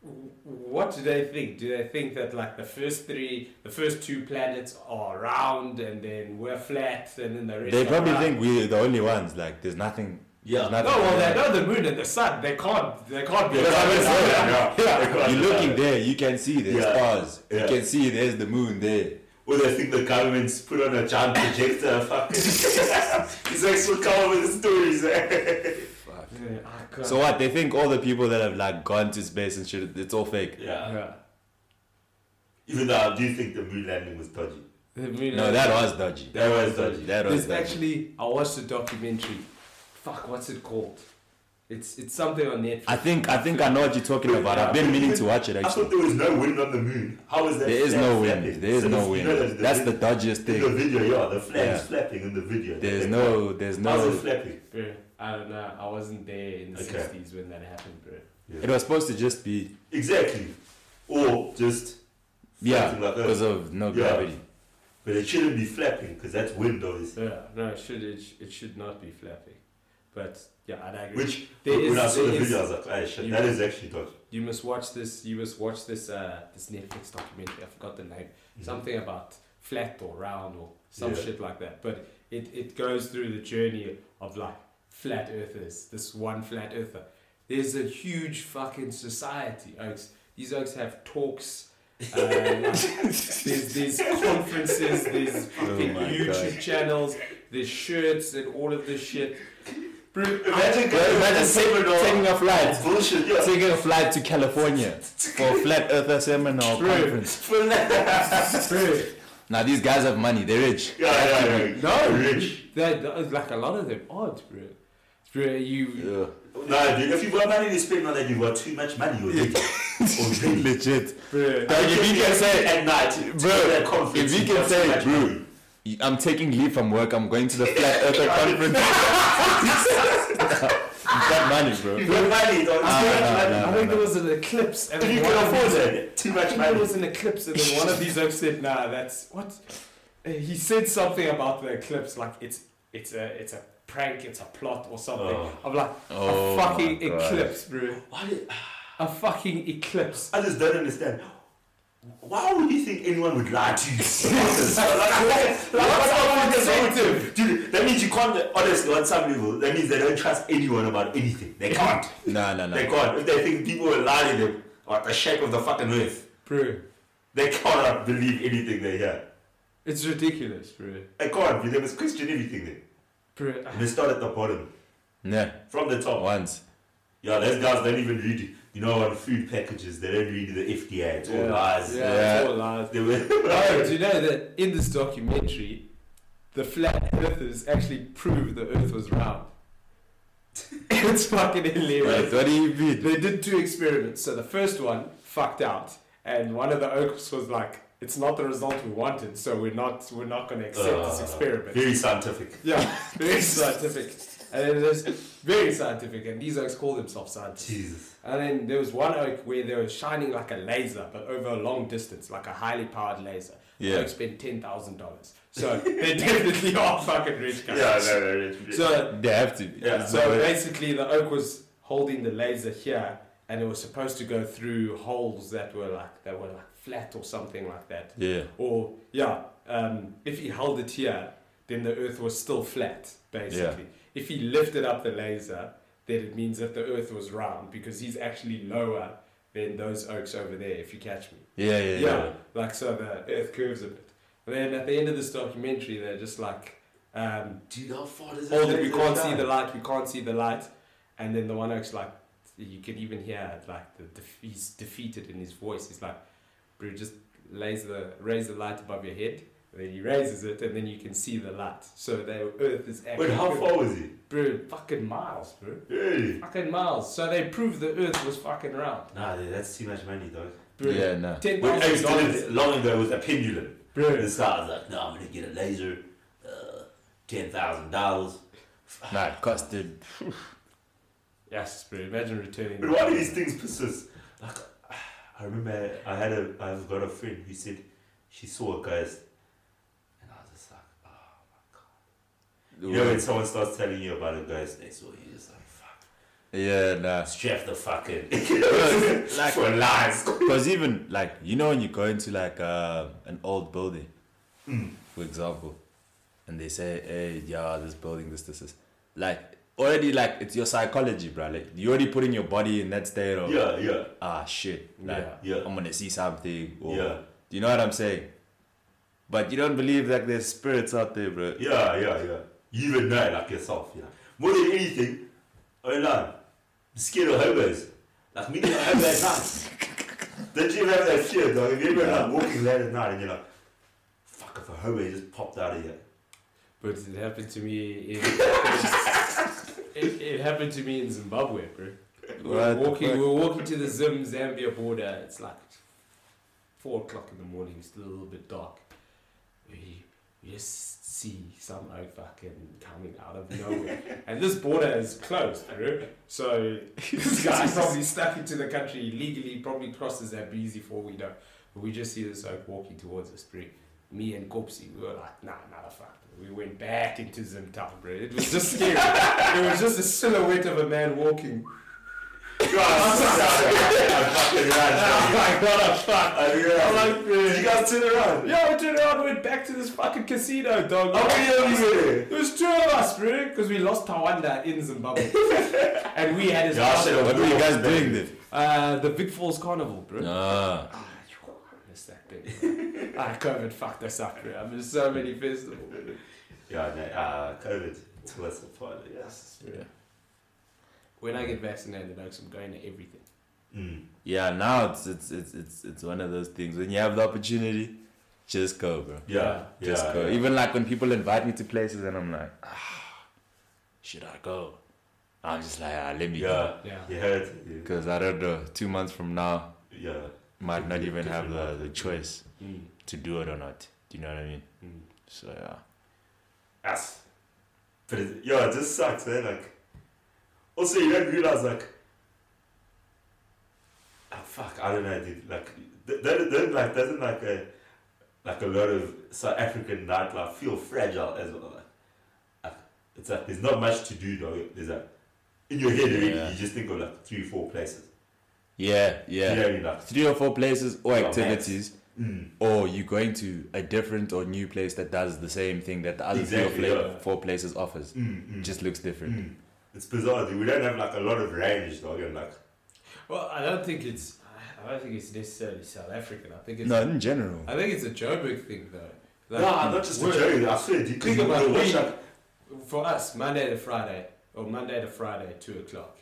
what do they think? Do they think that like the first three, the first two planets are round and then we're flat and then the rest They probably round? think we're the only ones. Like, there's nothing. Yeah. there's No, nothing well, they around. know the moon and the sun. They can't. They can't be. Yeah, yeah, yeah. Yeah. You're looking there, you can see there's Yeah. stars. Yeah. You can see there's the moon there. Or they think the government's put on a giant projector. Fucking. He's like so come with the stories. eh? Yeah, So what? They think all the people that have like gone to space and shit, it's all fake. yeah. Yeah. Even though I do think the moon landing was dodgy. No, that was dodgy. That was dodgy. That was dodgy. actually I watched a documentary. Fuck, what's it called? It's it's something on Netflix. I think I think I know what you're talking about. I've been meaning to watch it I thought actually. there was no wind on the moon. How is that? There is flag no flapping? wind. There is So no you wind. know that That's the wind- dodgiest In the video, yeah, the flag's Yeah. flapping in the video. There's They- no, there's no. How's no. it flapping? Bro, I don't know. I wasn't there in the Okay. 60s when that happened, bro. It was supposed to just be Exactly. Or just yeah flapping like that. because of no Yeah. gravity. But it shouldn't be flapping because that's wind, obviously. Yeah, no, it should it, sh- it should not be flapping. But yeah, I agree. Which, There when is- I saw the there is- video, I was like, hey, shit, you- that is actually dodgy. you must watch this. You must watch this. Uh, this Netflix documentary. I forgot the name. Something about flat or round or some Yeah. shit like that. But it, it goes through the journey of like flat earthers. This one flat earther. There's a huge fucking society, oaks. These oaks have talks. Uh, like, there's there's conferences. There's fucking Oh YouTube God. channels. There's shirts and all of this shit. Bro, Imagine, Bro, imagine taking, taking a flight, bullshit, yeah. taking a flight to California for a flat earther seminar Bro. conference. bro, Now these guys have money. They're rich. Yeah, yeah, yeah. No. Rich. That, that- like a lot of them aren't, bro. Bro, you, Nah, dude, if you've got money to spend on that, you've got too much money already. already. Legit. bro. Like, if you can say, at night, Bro, to that if you can say, bro, money. I'm taking leave from work. I'm going to the flat earther conference. You've got money, bro. You've got money, dog. Ah, Too much nah, money. nah, I think there was an eclipse, and If you can afford these- that, too I much think there was an eclipse, and then one of these oaks said, "Nah, that's what." He said something about the eclipse, like it's it's a it's a prank, it's a plot or something. Oh. I'm like Oh a fucking eclipse, bro. Why did, A fucking eclipse. I just don't understand. Why would you think anyone would lie to you? like, like, like, what's wrong with this? Dude, that means you can't, honestly, on some level, that means they don't trust anyone about anything. They can't. Nah, nah, They can't. If they think people will lie to them about the shape of the fucking earth, Bro, they cannot believe anything they hear. It's ridiculous, bro. They can't. They must question everything then. Bro, And they start at the bottom. Nah, From the top. once. Yeah, those guys don't even read, you know, on food packages, they don't read the FDA. It's all yeah, lies. Yeah, Yeah. it's all lies. They were, Oh, do you know that in this documentary, the flat earthers actually proved the earth was round? it's fucking hilarious. Wait, what do you mean? They did two experiments. So the first one fucked out, and one of the oaks was like, "It's not the result we wanted, so we're not we're not going to accept this Uh, experiment." Very scientific. yeah, very scientific, and then there's very scientific, and these oaks call themselves scientists. Jesus. And then there was one oak where they were shining like a laser, but over a long distance, like a highly powered laser. Yeah. Oak spent ten thousand dollars, so they definitely are fucking rich guys. Yeah, no, no, no. So, They have to. be. Yeah, so no basically, the oak was holding the laser here, and it was supposed to go through holes that were like that were like flat or something like that. Yeah. Or yeah, um, if he held it here, then the Earth was still flat, basically. Yeah. If he lifted up the laser, then it means that the Earth was round because he's actually lower than those oaks over there. If you catch me. Yeah, yeah, Yeah, yeah. like so the Earth curves a bit. And then at the end of this documentary, they're just like. Um, Dude, how far does oh, that we can't see the light, we can't see the light. And then the one oak's like, you can even hear like the def- he's defeated in his voice. He's like, bro, just raise the raise the light above your head. And then he raises it, and then you can see the light. So the Earth is actually Wait, how far was he? bro, fucking miles, bro, Really? fucking miles. So they proved the Earth was fucking round, Nah, dude, that's too much money, dog. bro. Yeah, no. ten When I thousand used to dollars, long ago with a pendulum. bro. This guy was like, no, I'm gonna get a laser, uh, ten thousand dollars. Nah, it costed. Yes, bro. Imagine returning. But why do these things persist? Like, I remember I had a, I've got a friend who said she saw a ghost, and I was just like, oh my god. You know when someone starts telling you about a ghost they saw, you just like, fuck. Yeah, nah. Chef the fucking like- for lies. Because even like you know when you go into like uh, an old building, for example, and they say, "Hey, yeah, this building, this, this, this," like already like it's your psychology, bro. Like you already putting your body in that state of Yeah, yeah, ah shit, like Yeah. Yeah. I'm gonna see something. Or, Yeah. Do you know what I'm saying? But you don't believe that there's spirits out there, bro. yeah, yeah, yeah. You even know it like yourself, yeah. More than anything, oh man, I'm scared of hobos. Like me, I have that night. Don't you have that fear, dog? If you ever like walking late at night and you're like, fuck, if a hobo just popped out of here. But it happened to me in. it, it happened to me in Zimbabwe, bro. We were walking. We were walking to the Zim Zambia border. It's like four o'clock in the morning. It's still a little bit dark. We, we just see some old fucking coming out of nowhere, and this border is closed, bro. So this guy probably stuck into the country illegally. Probably crosses that breezy for we know. But we just see this oak walking towards us, bro. Me and Kopsy, we were like, nah, nah, fuck. We went back into Zim town, bro. It was just scary. it was just a silhouette of a man walking. God, I'm fucking ran. I'm like, what the fuck? I mean, I'm yeah. like. Did you guys turn around? Yeah, we turned around and went back to this fucking casino, dog. How many of you were there? There was two of us, bro, because we lost Tawanda in Zimbabwe. and we had his Yeah, What were you guys doing then? uh, the Vic Falls Carnival, bro. Ah, Ah, I missed that bit. bro. ah, COVID fucked us up, bro. I missed so many festivals. bro. Yeah, no, uh, COVID tore us apart, yes. Yeah. When I get vaccinated, I'm going to everything. Mm. yeah. Now it's it's it's it's it's one of those things when you have the opportunity, just go, bro. Yeah, yeah, Just go. yeah. Even like when people invite me to places and I'm like, ah, should I go? I'm just like, ah, let me Yeah, Yeah. you heard, yeah. Because I don't know, two months from now, yeah. Might not even have the, the choice Mm. to do it or not. Do you know what I mean? Mm. So, yeah. Ass. But it, yeah, it just sucks, eh? Like, also you don't realize like, ah, fuck, I don't know, dude. Like, don't, don't like doesn't like a like a lot of South African nightlife feel fragile as well. Like, like it's like there's not much to do, though. There's like in your head, already, Yeah. you just think of like three, four places. Yeah, yeah. You know what I mean? Like, Three or four places or activities, mm, or you're going to a different or new place that does the same thing that the other Exactly, three or yeah. four places offers. mm, mm, It just looks different. mm. It's bizarre, dude. We don't have like a lot of range, dog. And like, Well, I don't think it's. I don't think it's necessarily South African. I think it's. No, in general. I think it's a Joburg thing, though. Like, nah, not just a we're- I swear, dude. 'cause Think you about watch we- like For us, Monday to Friday, or Monday to Friday, 2 o'clock,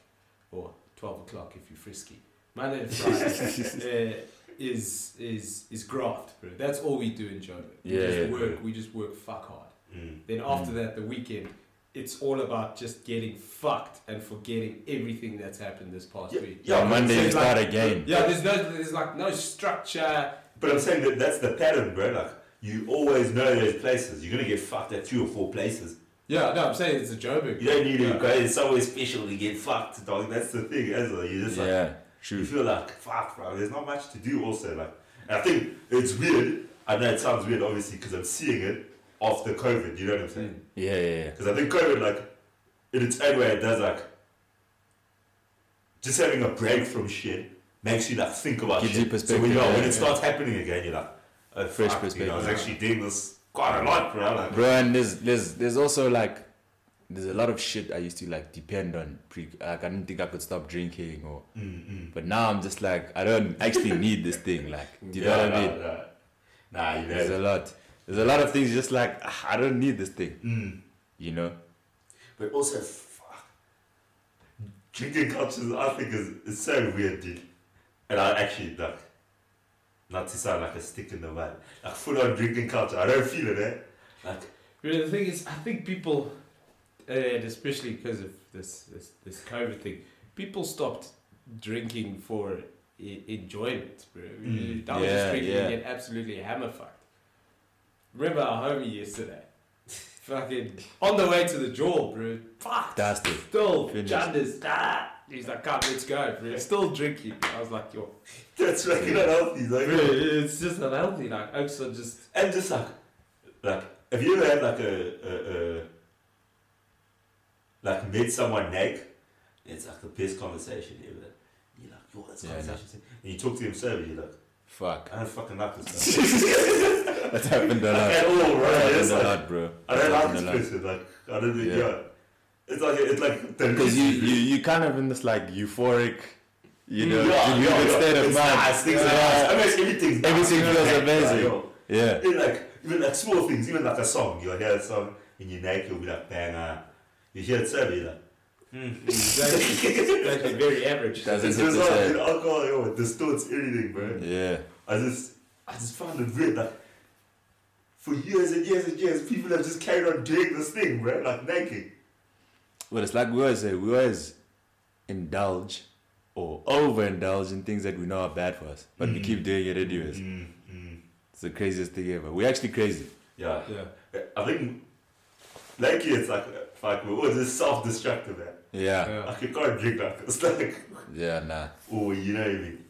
or 12 o'clock if you're frisky. Monday to Friday uh, is is is graft, bro. That's all we do in Joburg. We Yeah, just yeah. work, we just work fuck hard. Mm. Then after that, the weekend, it's all about just getting fucked and forgetting everything that's happened this past Yeah, week. yeah, Monday is not a game. Yeah, there's no, there's like no structure. But I'm saying that that's the pattern, bro. Like you always know those places. You're gonna get fucked at two or four places. Yeah, no, I'm saying it's a Joburg. You don't need to go somewhere special to get fucked, dog. That's the thing, as well. You just like Yeah, you feel like fuck, bro. There's not much to do. Also, like, and I think it's weird. I know it sounds weird, obviously, because I'm seeing it after COVID. You know what I'm saying? Mm. Yeah, yeah, yeah. Because I think COVID, like, in its own way, it does like just having a break from shit makes you like think about Gives shit. you so when, perspective, you when yeah, it yeah. starts happening again, you're like, oh, Fresh fuck, You know, I was actually doing this quite a lot, bro. Like, Bro, and there's there's there's also like there's a lot of shit I used to like depend on. Pre like I didn't think I could stop drinking or, mm, mm. but now I'm just like I don't actually need this thing. Like, do you know what I mean? Nah, nah, you There's a lot. There's a lot of things just like ah, I don't need this thing. Mm. You know? But also, fuck. Drinking culture, I think, is, is so weird, dude. And I actually, like, not to sound like a stick in the mud, like full on drinking culture. I don't feel it, eh? Like, But the thing is, I think people, and especially because of this, this this COVID thing, people stopped drinking for I- enjoyment, bro. Mm. I was just drinking yeah. absolutely hammer fucked. Remember our homie yesterday? Fucking on the way to the jaw, bro. Fuck. That's it. Still. Janders. Ah. He's like, come, let's go, bro. Still drinking. I was like, yo, that's fucking unhealthy, bro, like, it's just unhealthy. Like, Oaks are just. and just like, like, have you ever had like a, a, a like met someone naked It's like the best conversation ever. You're like, yo, that's Yeah, conversation. And you talk to him Serbian, you're like, Fuck. I don't fucking like this guy. That's happened a like, lot. at all, bro. It's like, lot, bro. I don't like this person. Like, I don't think, Yeah. yeah. It's like, it's like Because you, you, you kind of in this like euphoric, you mm, know, yeah, yeah, state yeah. of mind. Nice, things Yeah. are nice. I mean, everything's nice. Everything feels yeah, amazing. yo. Yeah. Even like, even like small things, even like a song. You'll hear a song and you're naked, you'll be like, banger. You hear it Serbian, you're like, hmm. Exactly. It's very average. Doesn't It's hit just the like, same. you know, alcohol, yo, it distorts everything, bro. Yeah. I just, I just found it weird. Like, for years and years and years, people have just carried on doing this thing, bro. Like naked. Well, it's like we always say, we always indulge or overindulge in things that we know are bad for us. But we Mm. keep doing it anyways. Mm, mm. It's the craziest thing ever. We're actually crazy. Yeah. Yeah. I think, lately it's like, like we're all self-destructive, man. Yeah. Yeah. Like, you can't drink like this. Like, Yeah, nah. oh, you know what I mean?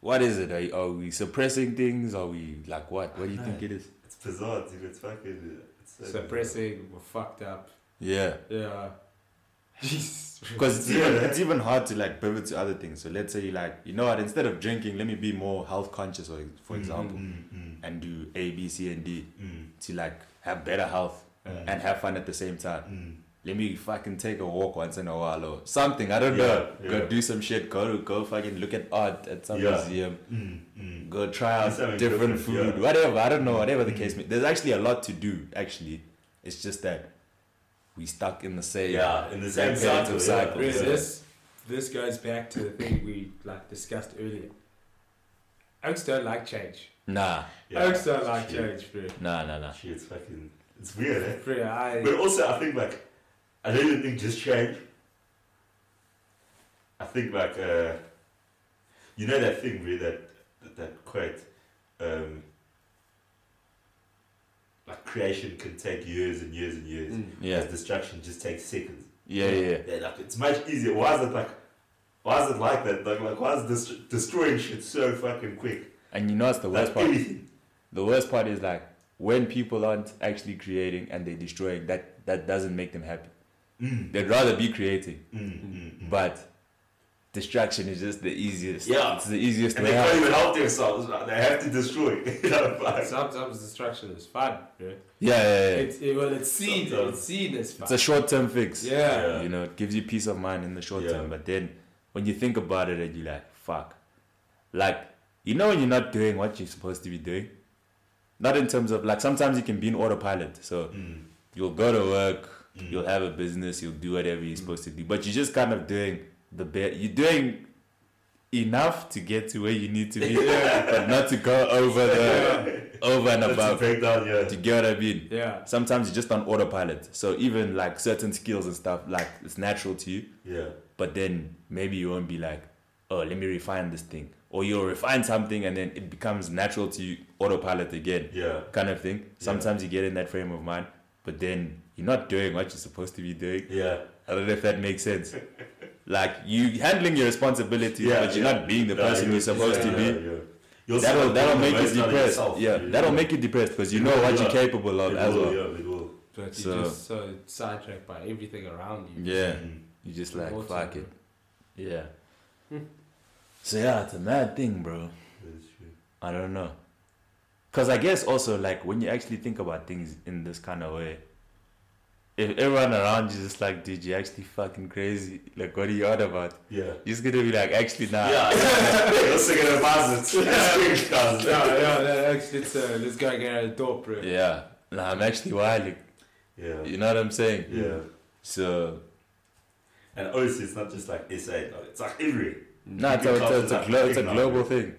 What is it? Are, are we suppressing things? Are we like what? What do you think it is? It's bizarre, dude. It's fucking. It's so Suppressing, we're fucked up. Yeah. Yeah. Jesus. Because it's, Yeah. even, it's even hard to like pivot to other things. So let's say you like, you know what, instead of drinking, let me be more health conscious, or for example, Mm, mm, and do A, B, C, and D mm, to like have better health mm, and have fun at the same time. mm. Let me fucking take a walk once in a while or something. I don't Yeah, know. yeah. Go do some shit. Go go fucking look at art at some Yeah. museum. Mm, mm. Go try out Do different, different, food. yeah. Whatever. I don't know. Whatever the Mm. case may. There's actually a lot to do. Actually, it's just that we stuck in the same Yeah, in the same repetitive cycle, yeah. cycle. Really, so- this this goes back to the thing we like discussed earlier. Oaks don't like change. Nah, Yeah. Oaks don't like Shit. change, bro. nah, nah, nah. Shit, it's fucking. It's weird, eh? Bro, I But also, I think like, I don't even think just change. I think like, uh, you know that thing, really, that that, that quote, um, like creation can take years and years and years. Mm. Yeah, destruction just takes seconds. yeah, yeah. Yeah, like it's much easier. Why is it like? Why is it like that? Like, like why is this destroying shit so fucking quick? And you know what's the worst Like part? everything. The worst part is like when people aren't actually creating and they're destroying. That that doesn't make them happy. Mm. They'd rather be creating, Mm, mm, mm. but distraction is just the easiest. Yeah. it's the easiest and way they can't out. even help themselves. Like, they have to destroy. you know, like, sometimes destruction is fun, bro. Yeah, yeah, yeah. It's it, well, it's seen Sometimes. it's seen as fun. It's a short term fix. yeah. Yeah. You know, it gives you peace of mind in the short Yeah. term. But then when you think about it and you're like, fuck. Like, you know when you're not doing what you're supposed to be doing? Not in terms of like sometimes you can be in autopilot. So mm, you'll go to work, mm. you'll have a business, you'll do whatever you're Mm. supposed to do. But you're just kind of doing the bare you're doing enough to get to where you need to be, but not to go over the over and That's a above. breakdown, yeah. Do you get what I mean? Yeah. Sometimes you're just on autopilot. So even like certain skills and stuff, like it's natural to you, Yeah. but then maybe you won't be like, oh, let me refine this thing. Or you'll refine something and then it becomes natural to you, autopilot again, Yeah. kind of thing. Sometimes you get in that frame of mind, but then you're not doing what you're supposed to be doing. Yeah. I don't know if that makes sense. like you handling your responsibilities, Yeah, but you're yeah. not being the Nah, person you- you're supposed to be. yeah, yeah. You'll That'll that'll make you the most out of depressed. yourself, yeah, you that'll make you depressed because you know will, what you're capable of It as will, well. Yeah, it will. But you're So- just so sidetracked by everything around you. Yeah, Mm. you just like fuck it. Yeah. So yeah, it's a mad thing, bro. That's true. I don't know. Cause I guess also like when you actually think about things in this kind of way, if everyone around you is just like, dude, you actually fucking crazy. Like, what are you on about? Yeah. You're just gonna be like, actually, nah. Yeah, yeah. Let's take it as it. yeah, yeah, yeah, let's, let's, uh, let's go get out of the door, bro. Yeah. Nah, I'm actually wilding. Yeah. You know what I'm saying? Yeah. So, And obviously, it's not just like SA, it's like everywhere. Nah, it's a, it's a, it's a, glo- it's a global thing.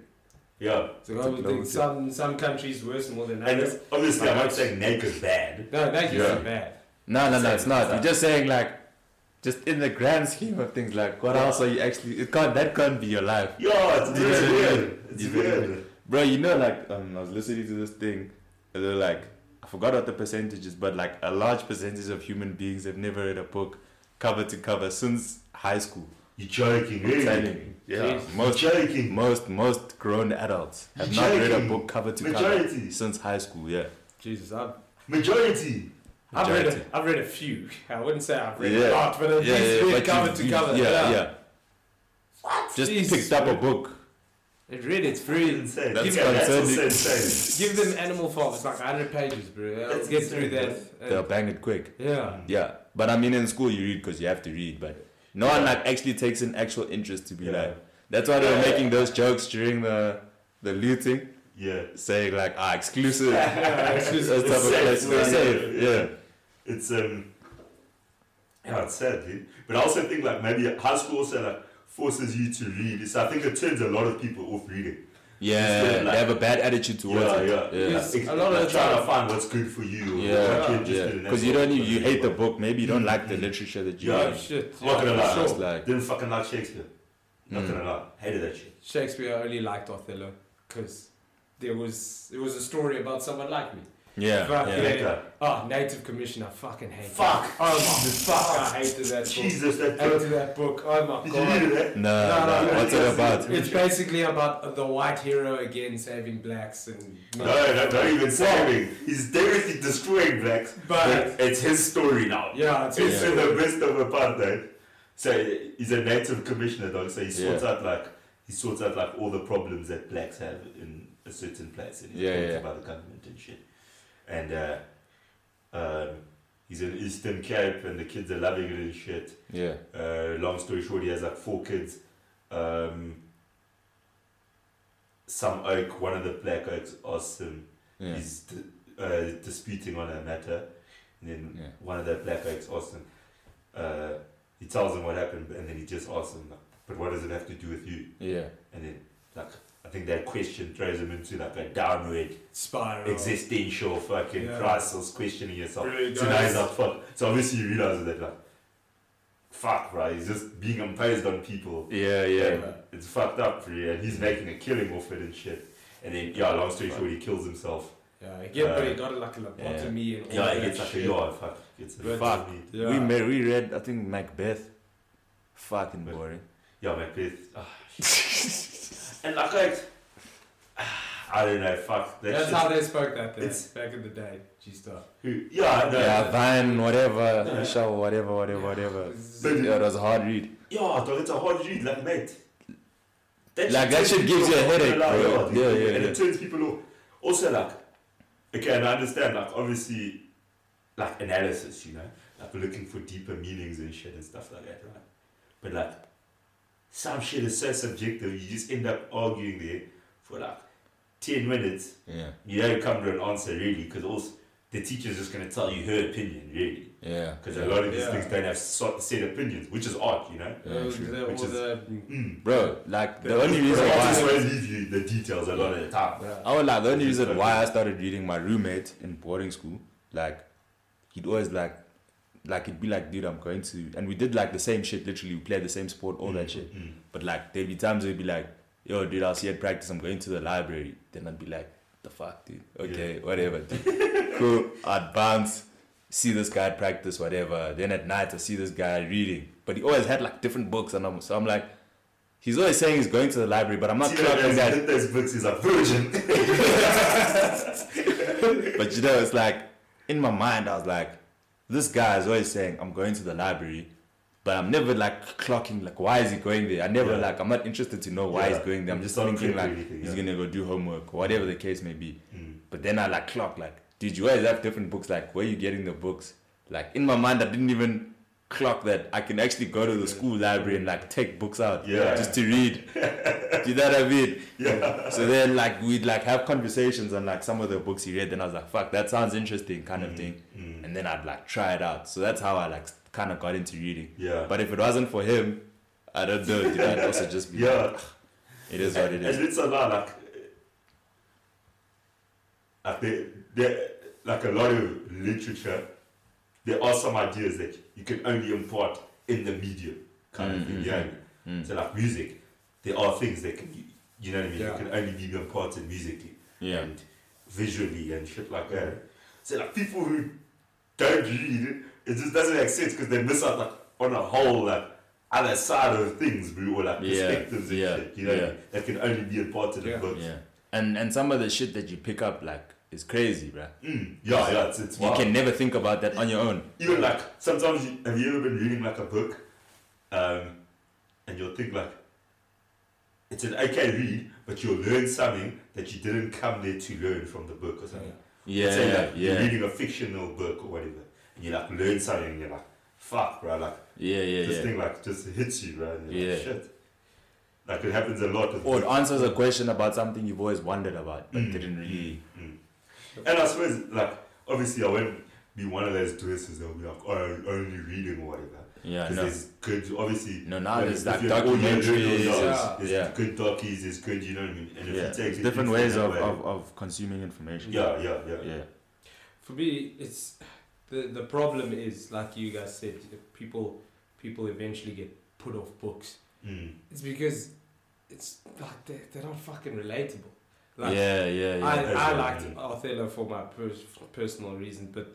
Yeah. So I would global think some some countries worse more than And others. it's, obviously, I'm not saying naked's bad. No, that Yeah. isn't bad. No, no, no, it's not. Same. You're just saying like, just in the grand scheme of things, like what Yeah. else are you actually? It can't. That can't be your life, Yeah, it's, You it's know weird. It's You know weird. bro. You know, like um, I was listening to this thing. and They're like, I forgot what the percentage is, but like a large percentage of human beings have never read a book cover to cover since high school. You're joking, really? telling you. Yeah, Jeez. Most joking. most most grown adults have You're not read a joking. book cover to Majority. cover since high school. Yeah, Jesus, I'm Majority. I've read, Majority. a, I've read a few. I wouldn't say I've read Yeah. a lot, but at Yeah, least yeah, read but cover you- to you- cover. Yeah, yeah. What? Just Jesus, picked up a man. book. It read it's Pretty free. insane. That's yeah, that's also insane. Give them Animal Farm. It's like 100 pages, bro. I'll That's get insane, through bro. that. They'll And- bang it quick. yeah. Yeah, but I mean, in school you read because you have to read, but no one like actually takes an actual interest to be Yeah. like. That's why they were making those jokes during the the looting, Yeah. saying like ah exclusive. Yeah, exclusive. Those type of It's safe, yeah, safe. yeah. Yeah. It's um yeah, it's sad, dude. But I also think like maybe high school also like forces you to read. So I think it turns a lot of people off reading. Yeah, Instead like- they have a bad attitude towards Yeah, it. yeah. yeah. Yes. Like, A lot of like the trying to find what's good for you. Yeah, what you're yeah, because you don't you, you hate the book. Maybe you don't like the literature that you Yeah. Read. shit. I'm not gonna lie. for It's sure. like Didn't fucking like Shakespeare. Not Mm. gonna lie, hated that shit. Shakespeare only liked Othello because there was it was a story about someone like me. Yeah, Fuck yeah. yeah. Oh, Native Commissioner, fucking hate. Fuck. It. Oh my fuck, I hated that book. Jesus, that book. Hated book. that book. Oh my Did you read god. it? eh? No, No, no, no, what's no, it about? It's basically about the white hero again saving blacks and. No, no, not even saving. He's directly destroying blacks. But it's his story now. yeah, it's It's Yeah. in the midst of apartheid. So he's a native commissioner, dog. So he sorts Yeah. out like he sorts out like all the problems that blacks have in a certain place, and he's Yeah, told yeah. by the government and shit. And uh, um, he's in Eastern Cape, and the kids are loving it and shit. Yeah, Uh, long story short, he has like four kids. Um, some oak, one of the black oaks him, yeah, he's d- uh, disputing on a matter, and then Yeah. one of the black oaks him, uh, he tells him what happened, and then he just asks him, like, but what does it have to do with you? yeah. And then, like, think that question throws him into like a downward spiral. existential fucking Yeah. crisis, questioning yourself. Really So now he's does. like, fuck. So obviously you realize that, like, fuck, bro, he's just being imposed on people. Yeah, yeah. And it's fucked up for you, and he's making a killing off it and shit. And then, yeah, long story short, he kills himself. Yeah, again, but he Uh, got like a lobotomy and all Yeah, that he gets like a yard, fuck. Gets a Fuck. Yeah. We made, we read I think Macbeth. Fucking But- boring. Yeah, Macbeth. Shit. and like, like, I don't know, fuck. That That's shit- how they spoke that there, It's- back in the day. G stuff. Who- Yeah, no. Yeah, Vine, whatever, Yeah. Michelle, whatever, whatever, whatever. But- Yeah, it was a hard read. Yeah, dog, it's a hard read, like, mate. That Like, that turns shit gives you a headache, bro. dude, Yeah, yeah, And it turns people off. Also, like, okay, and I understand, like, obviously, like, analysis, you know? Like, looking for deeper meanings and shit and stuff like that, right? But, like, some shit is so subjective, you just end up arguing there for, like, 10 minutes. Yeah, You don't come to an answer, really, because also the teacher's just going to tell you her opinion, really. yeah. Because yeah. a lot of these Yeah. things don't have so- set opinions, which is art, you know? Yeah, Uh, true. the, Which is- the, Mm. Bro, like the The- only reason The artist artists why won't leave you the details a lot of the time. yeah. I would like the only reason why I started reading my roommate in boarding school, like he'd always like like it'd be like, dude, I'm going to and we did like the same shit, literally we played the same sport, all that shit. Mm. But like there'd be times he'd be like, Yo, dude, I'll see you at practice, I'm going to the library. Then I'd be like, the fuck, dude. Okay, whatever, dude. cool. I'd bounce, see this guy at practice, whatever. Then at night I see this guy reading. But he always had like different books and I'm so I'm like He's always saying he's going to the library, but I'm not clocking that. those books is a virgin. But you know, it's like in my mind, I was like, this guy is always saying, I'm going to the library, but I'm never like clocking, like, why is he going there? I never, Yeah. like, I'm not interested to know why Yeah. he's going there. I'm just thinking, like, anything, he's gonna go do homework, or whatever the case may be. Mm. But then I like clock, like, did you always have different books? Like, where you getting the books? Like, in my mind, I didn't even clock that I can actually go to the school library and like take books out Yeah. just to read. do you know what I mean? Yeah. So then, like, we'd like have conversations on like some of the books he read. Then I was like, "Fuck, that sounds interesting," kind of thing. Mm. And then I'd like try it out. So that's how I like kind of got into reading. Yeah. But if it wasn't for him, I don't know. Dude, I'd also just be Yeah. like, it is what it is. And it's a lot, like, like, there, there, like a lot of literature, there are some ideas that you can only impart in the medium, kind of thing. Mm, You know? Mm. So, like music, there are things that can, you know what I mean? Yeah. You can only be imparted musically. Yeah. and visually and shit like that. So like people who don't read, it just doesn't make sense because they miss out like on a whole like other side of things, bro, or like Yeah, perspectives and yeah, shit. You know, yeah. that can only be imparted Yeah. in books. Yeah. And and some of the shit that you pick up, like is crazy, bruh. Mm. Yeah, yeah, it's, it's You wild. can never think about that on your own. even like sometimes you, have you ever been reading like a book um, and you'll think like it's an okay read but you'll learn something that you didn't come there to learn from the book or something Yeah, say, yeah, like, you're reading a fictional book or whatever and you like learn something and you're like fuck bro like yeah, yeah, this yeah. thing like just hits you bro Yeah. like shit like it happens a lot Or it answers a question about something you've always wondered about, but Mm, didn't really. Mm. And I suppose, like, obviously, I won't be one of those tourists that'll be like, oh, only reading or whatever. Yeah, Because no. there's good, obviously. No, now like, there's if like documentaries. Yeah. There's Yeah. good docues, there's good, you know what I mean? And if Yeah, you take it different into ways of, way- of, of consuming information. Yeah, yeah, yeah. yeah, For me, it's the the problem is like you guys said, people people eventually get put off books. Mm. It's because it's like they they're not fucking relatable. Like, yeah, yeah, yeah. I, I liked. Othello for my pers- personal reason, but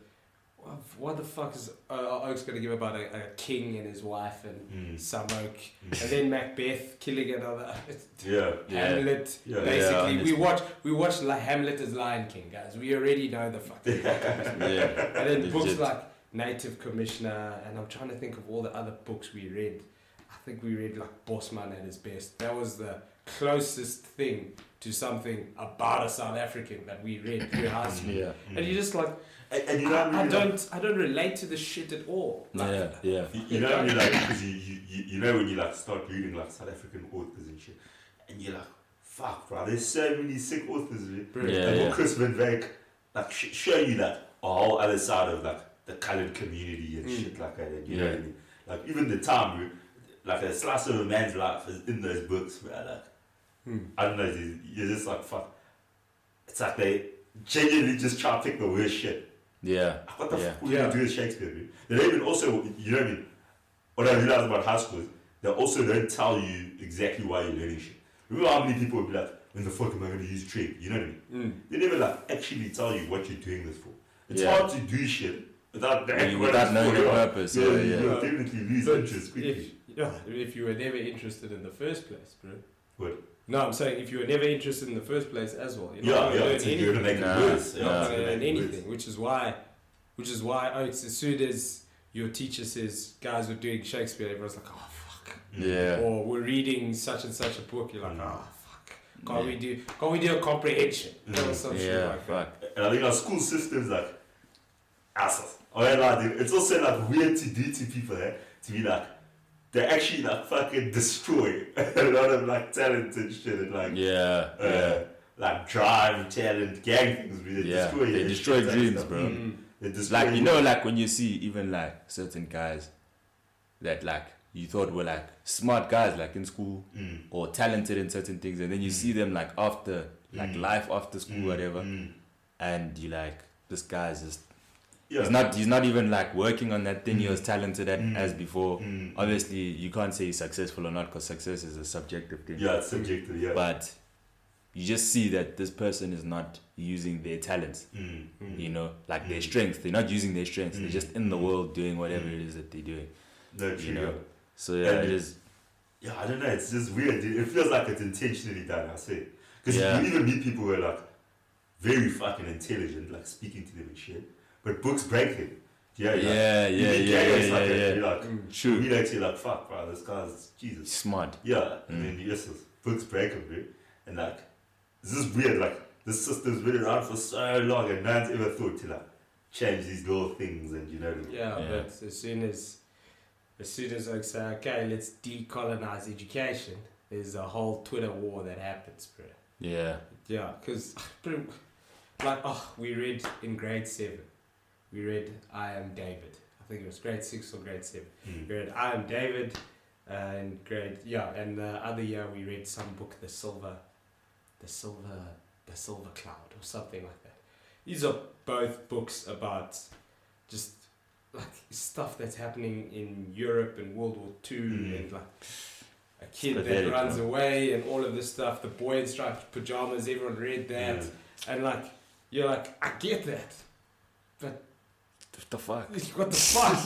what, the fuck is uh, Oak's gonna give about a, a king and his wife and Mm. some Oak, Mm. and then Macbeth killing another Yeah. Hamlet. yeah. Basically, Yeah, we watch we watch like Hamlet as Lion King, guys. We already know the fucking. yeah. and then books Legit. like Native Commissioner, and I'm trying to think of all the other books we read. I think we read like Bosman at his best. That was the closest thing to something about a South African that we read through high school. Yeah, Mm. And you're just like, And, and you know, what I, I don't, I don't relate to the shit at all. Like, yeah, yeah. You, you know, when you like, because you, you, you, you know, when you like start reading like South African authors and shit, and you're like, fuck, bro, there's so many sick authors. Man. Bro, Yeah, like yeah. Chris Van Wyk, like sh- show you like a whole other side of like the colored community and Mm. shit like that. And you know Yeah. what I mean? Like even the time, bro, like a slice of a man's life is in those books, bro. Like Hmm. I don't know, you- you're just like fuck. It's like they genuinely just try to pick the worst shit. Yeah, Like, what the Yeah. fuck would Yeah. you do with Shakespeare, bro? They don't even also, you know what I mean? What I realized about high school is they also don't tell you exactly why you're learning shit. Remember how many people would be like, when the fuck am I going to use trig? You know what I mean? Mm. They never like actually tell you what you're doing this for. It's Yeah. hard to do shit without knowing what without knowing for. the yeah. purpose. Yeah, Yeah, you- yeah. you'll definitely lose But interest quickly. if, yeah, if you were never interested in the first place, bro. What? No, I'm saying if you were never interested in the first place as well. You're not yeah, gonna yeah, learn it's you're gonna make Nah, it worse. Yeah, not gonna gonna learn make it anything, which is why, which is why oh, it's as soon as your teacher says guys are doing Shakespeare, everyone's like, oh fuck. Yeah. or we're reading such and such a book, you're like, Mm. oh fuck, can't Yeah. we do, can't we do a comprehension? Mm. Or some shit Yeah, like that. fuck. And I think our school system's like assholes. I mean, like, dude, it's also like weird to do to people, eh? To be like, they actually like fucking destroy a lot of like talent and shit and like, Yeah, uh, yeah, like drive, talent, gang things. They yeah. destroy They your destroy shit dreams, stuff. bro. Mm. They destroy Like you know, like when you see even like certain guys that like you thought were like smart guys, like in school Mm. or talented in certain things, and then you see them like after like Mm. life after school, Mm, whatever, mm. and you like this guy's just Yeah. he's not he's not even like working on that thing he Mm. was talented at Mm. as before. Mm. Obviously, you can't say he's successful or not because success is a subjective thing. Yeah, it's subjective. Yeah. But you just see that this person is not using their talents. Mm. Mm. You know, like their Mm. strengths. They're not using their strengths. They're Mm. just in the Mm. world doing whatever Mm. it is that they're doing. No, true. You know. So yeah, And it- is. Yeah, I don't know. It's just weird. Dude. It feels like it's intentionally done. I say, because Yeah. you even meet people who are like very fucking intelligent, like speaking to them and shit. But books break them. Yeah, Yeah, yeah, yeah, You yeah, meet yeah, guys yeah, like that, yeah. You're like, Mm. True. you actually like, fuck, bro. This guy's Jesus. Smart. Yeah, and Mm. then yes, this books break them, dude. And like, this is weird. Like, this system's been around for so long, and no one's ever thought to like change these little things. And you know, what I mean? Yeah, Yeah. but as soon as as soon as I say, okay, let's decolonize education, there's a whole Twitter war that happens, bro. Yeah. Yeah, because like oh, we read in grade seven, we read I am David. I think it was grade six or grade seven. Mm. We read I am David, uh, in grade yeah, and the other year we read some book, the silver, the silver, the silver cloud or something like that. These are both books about just like stuff that's happening in Europe and World War Two Mm. and like a kid that runs away and all of this stuff. The boy in striped pajamas, everyone read that, Yeah. and like you're like I get that, What the fuck? what the fuck?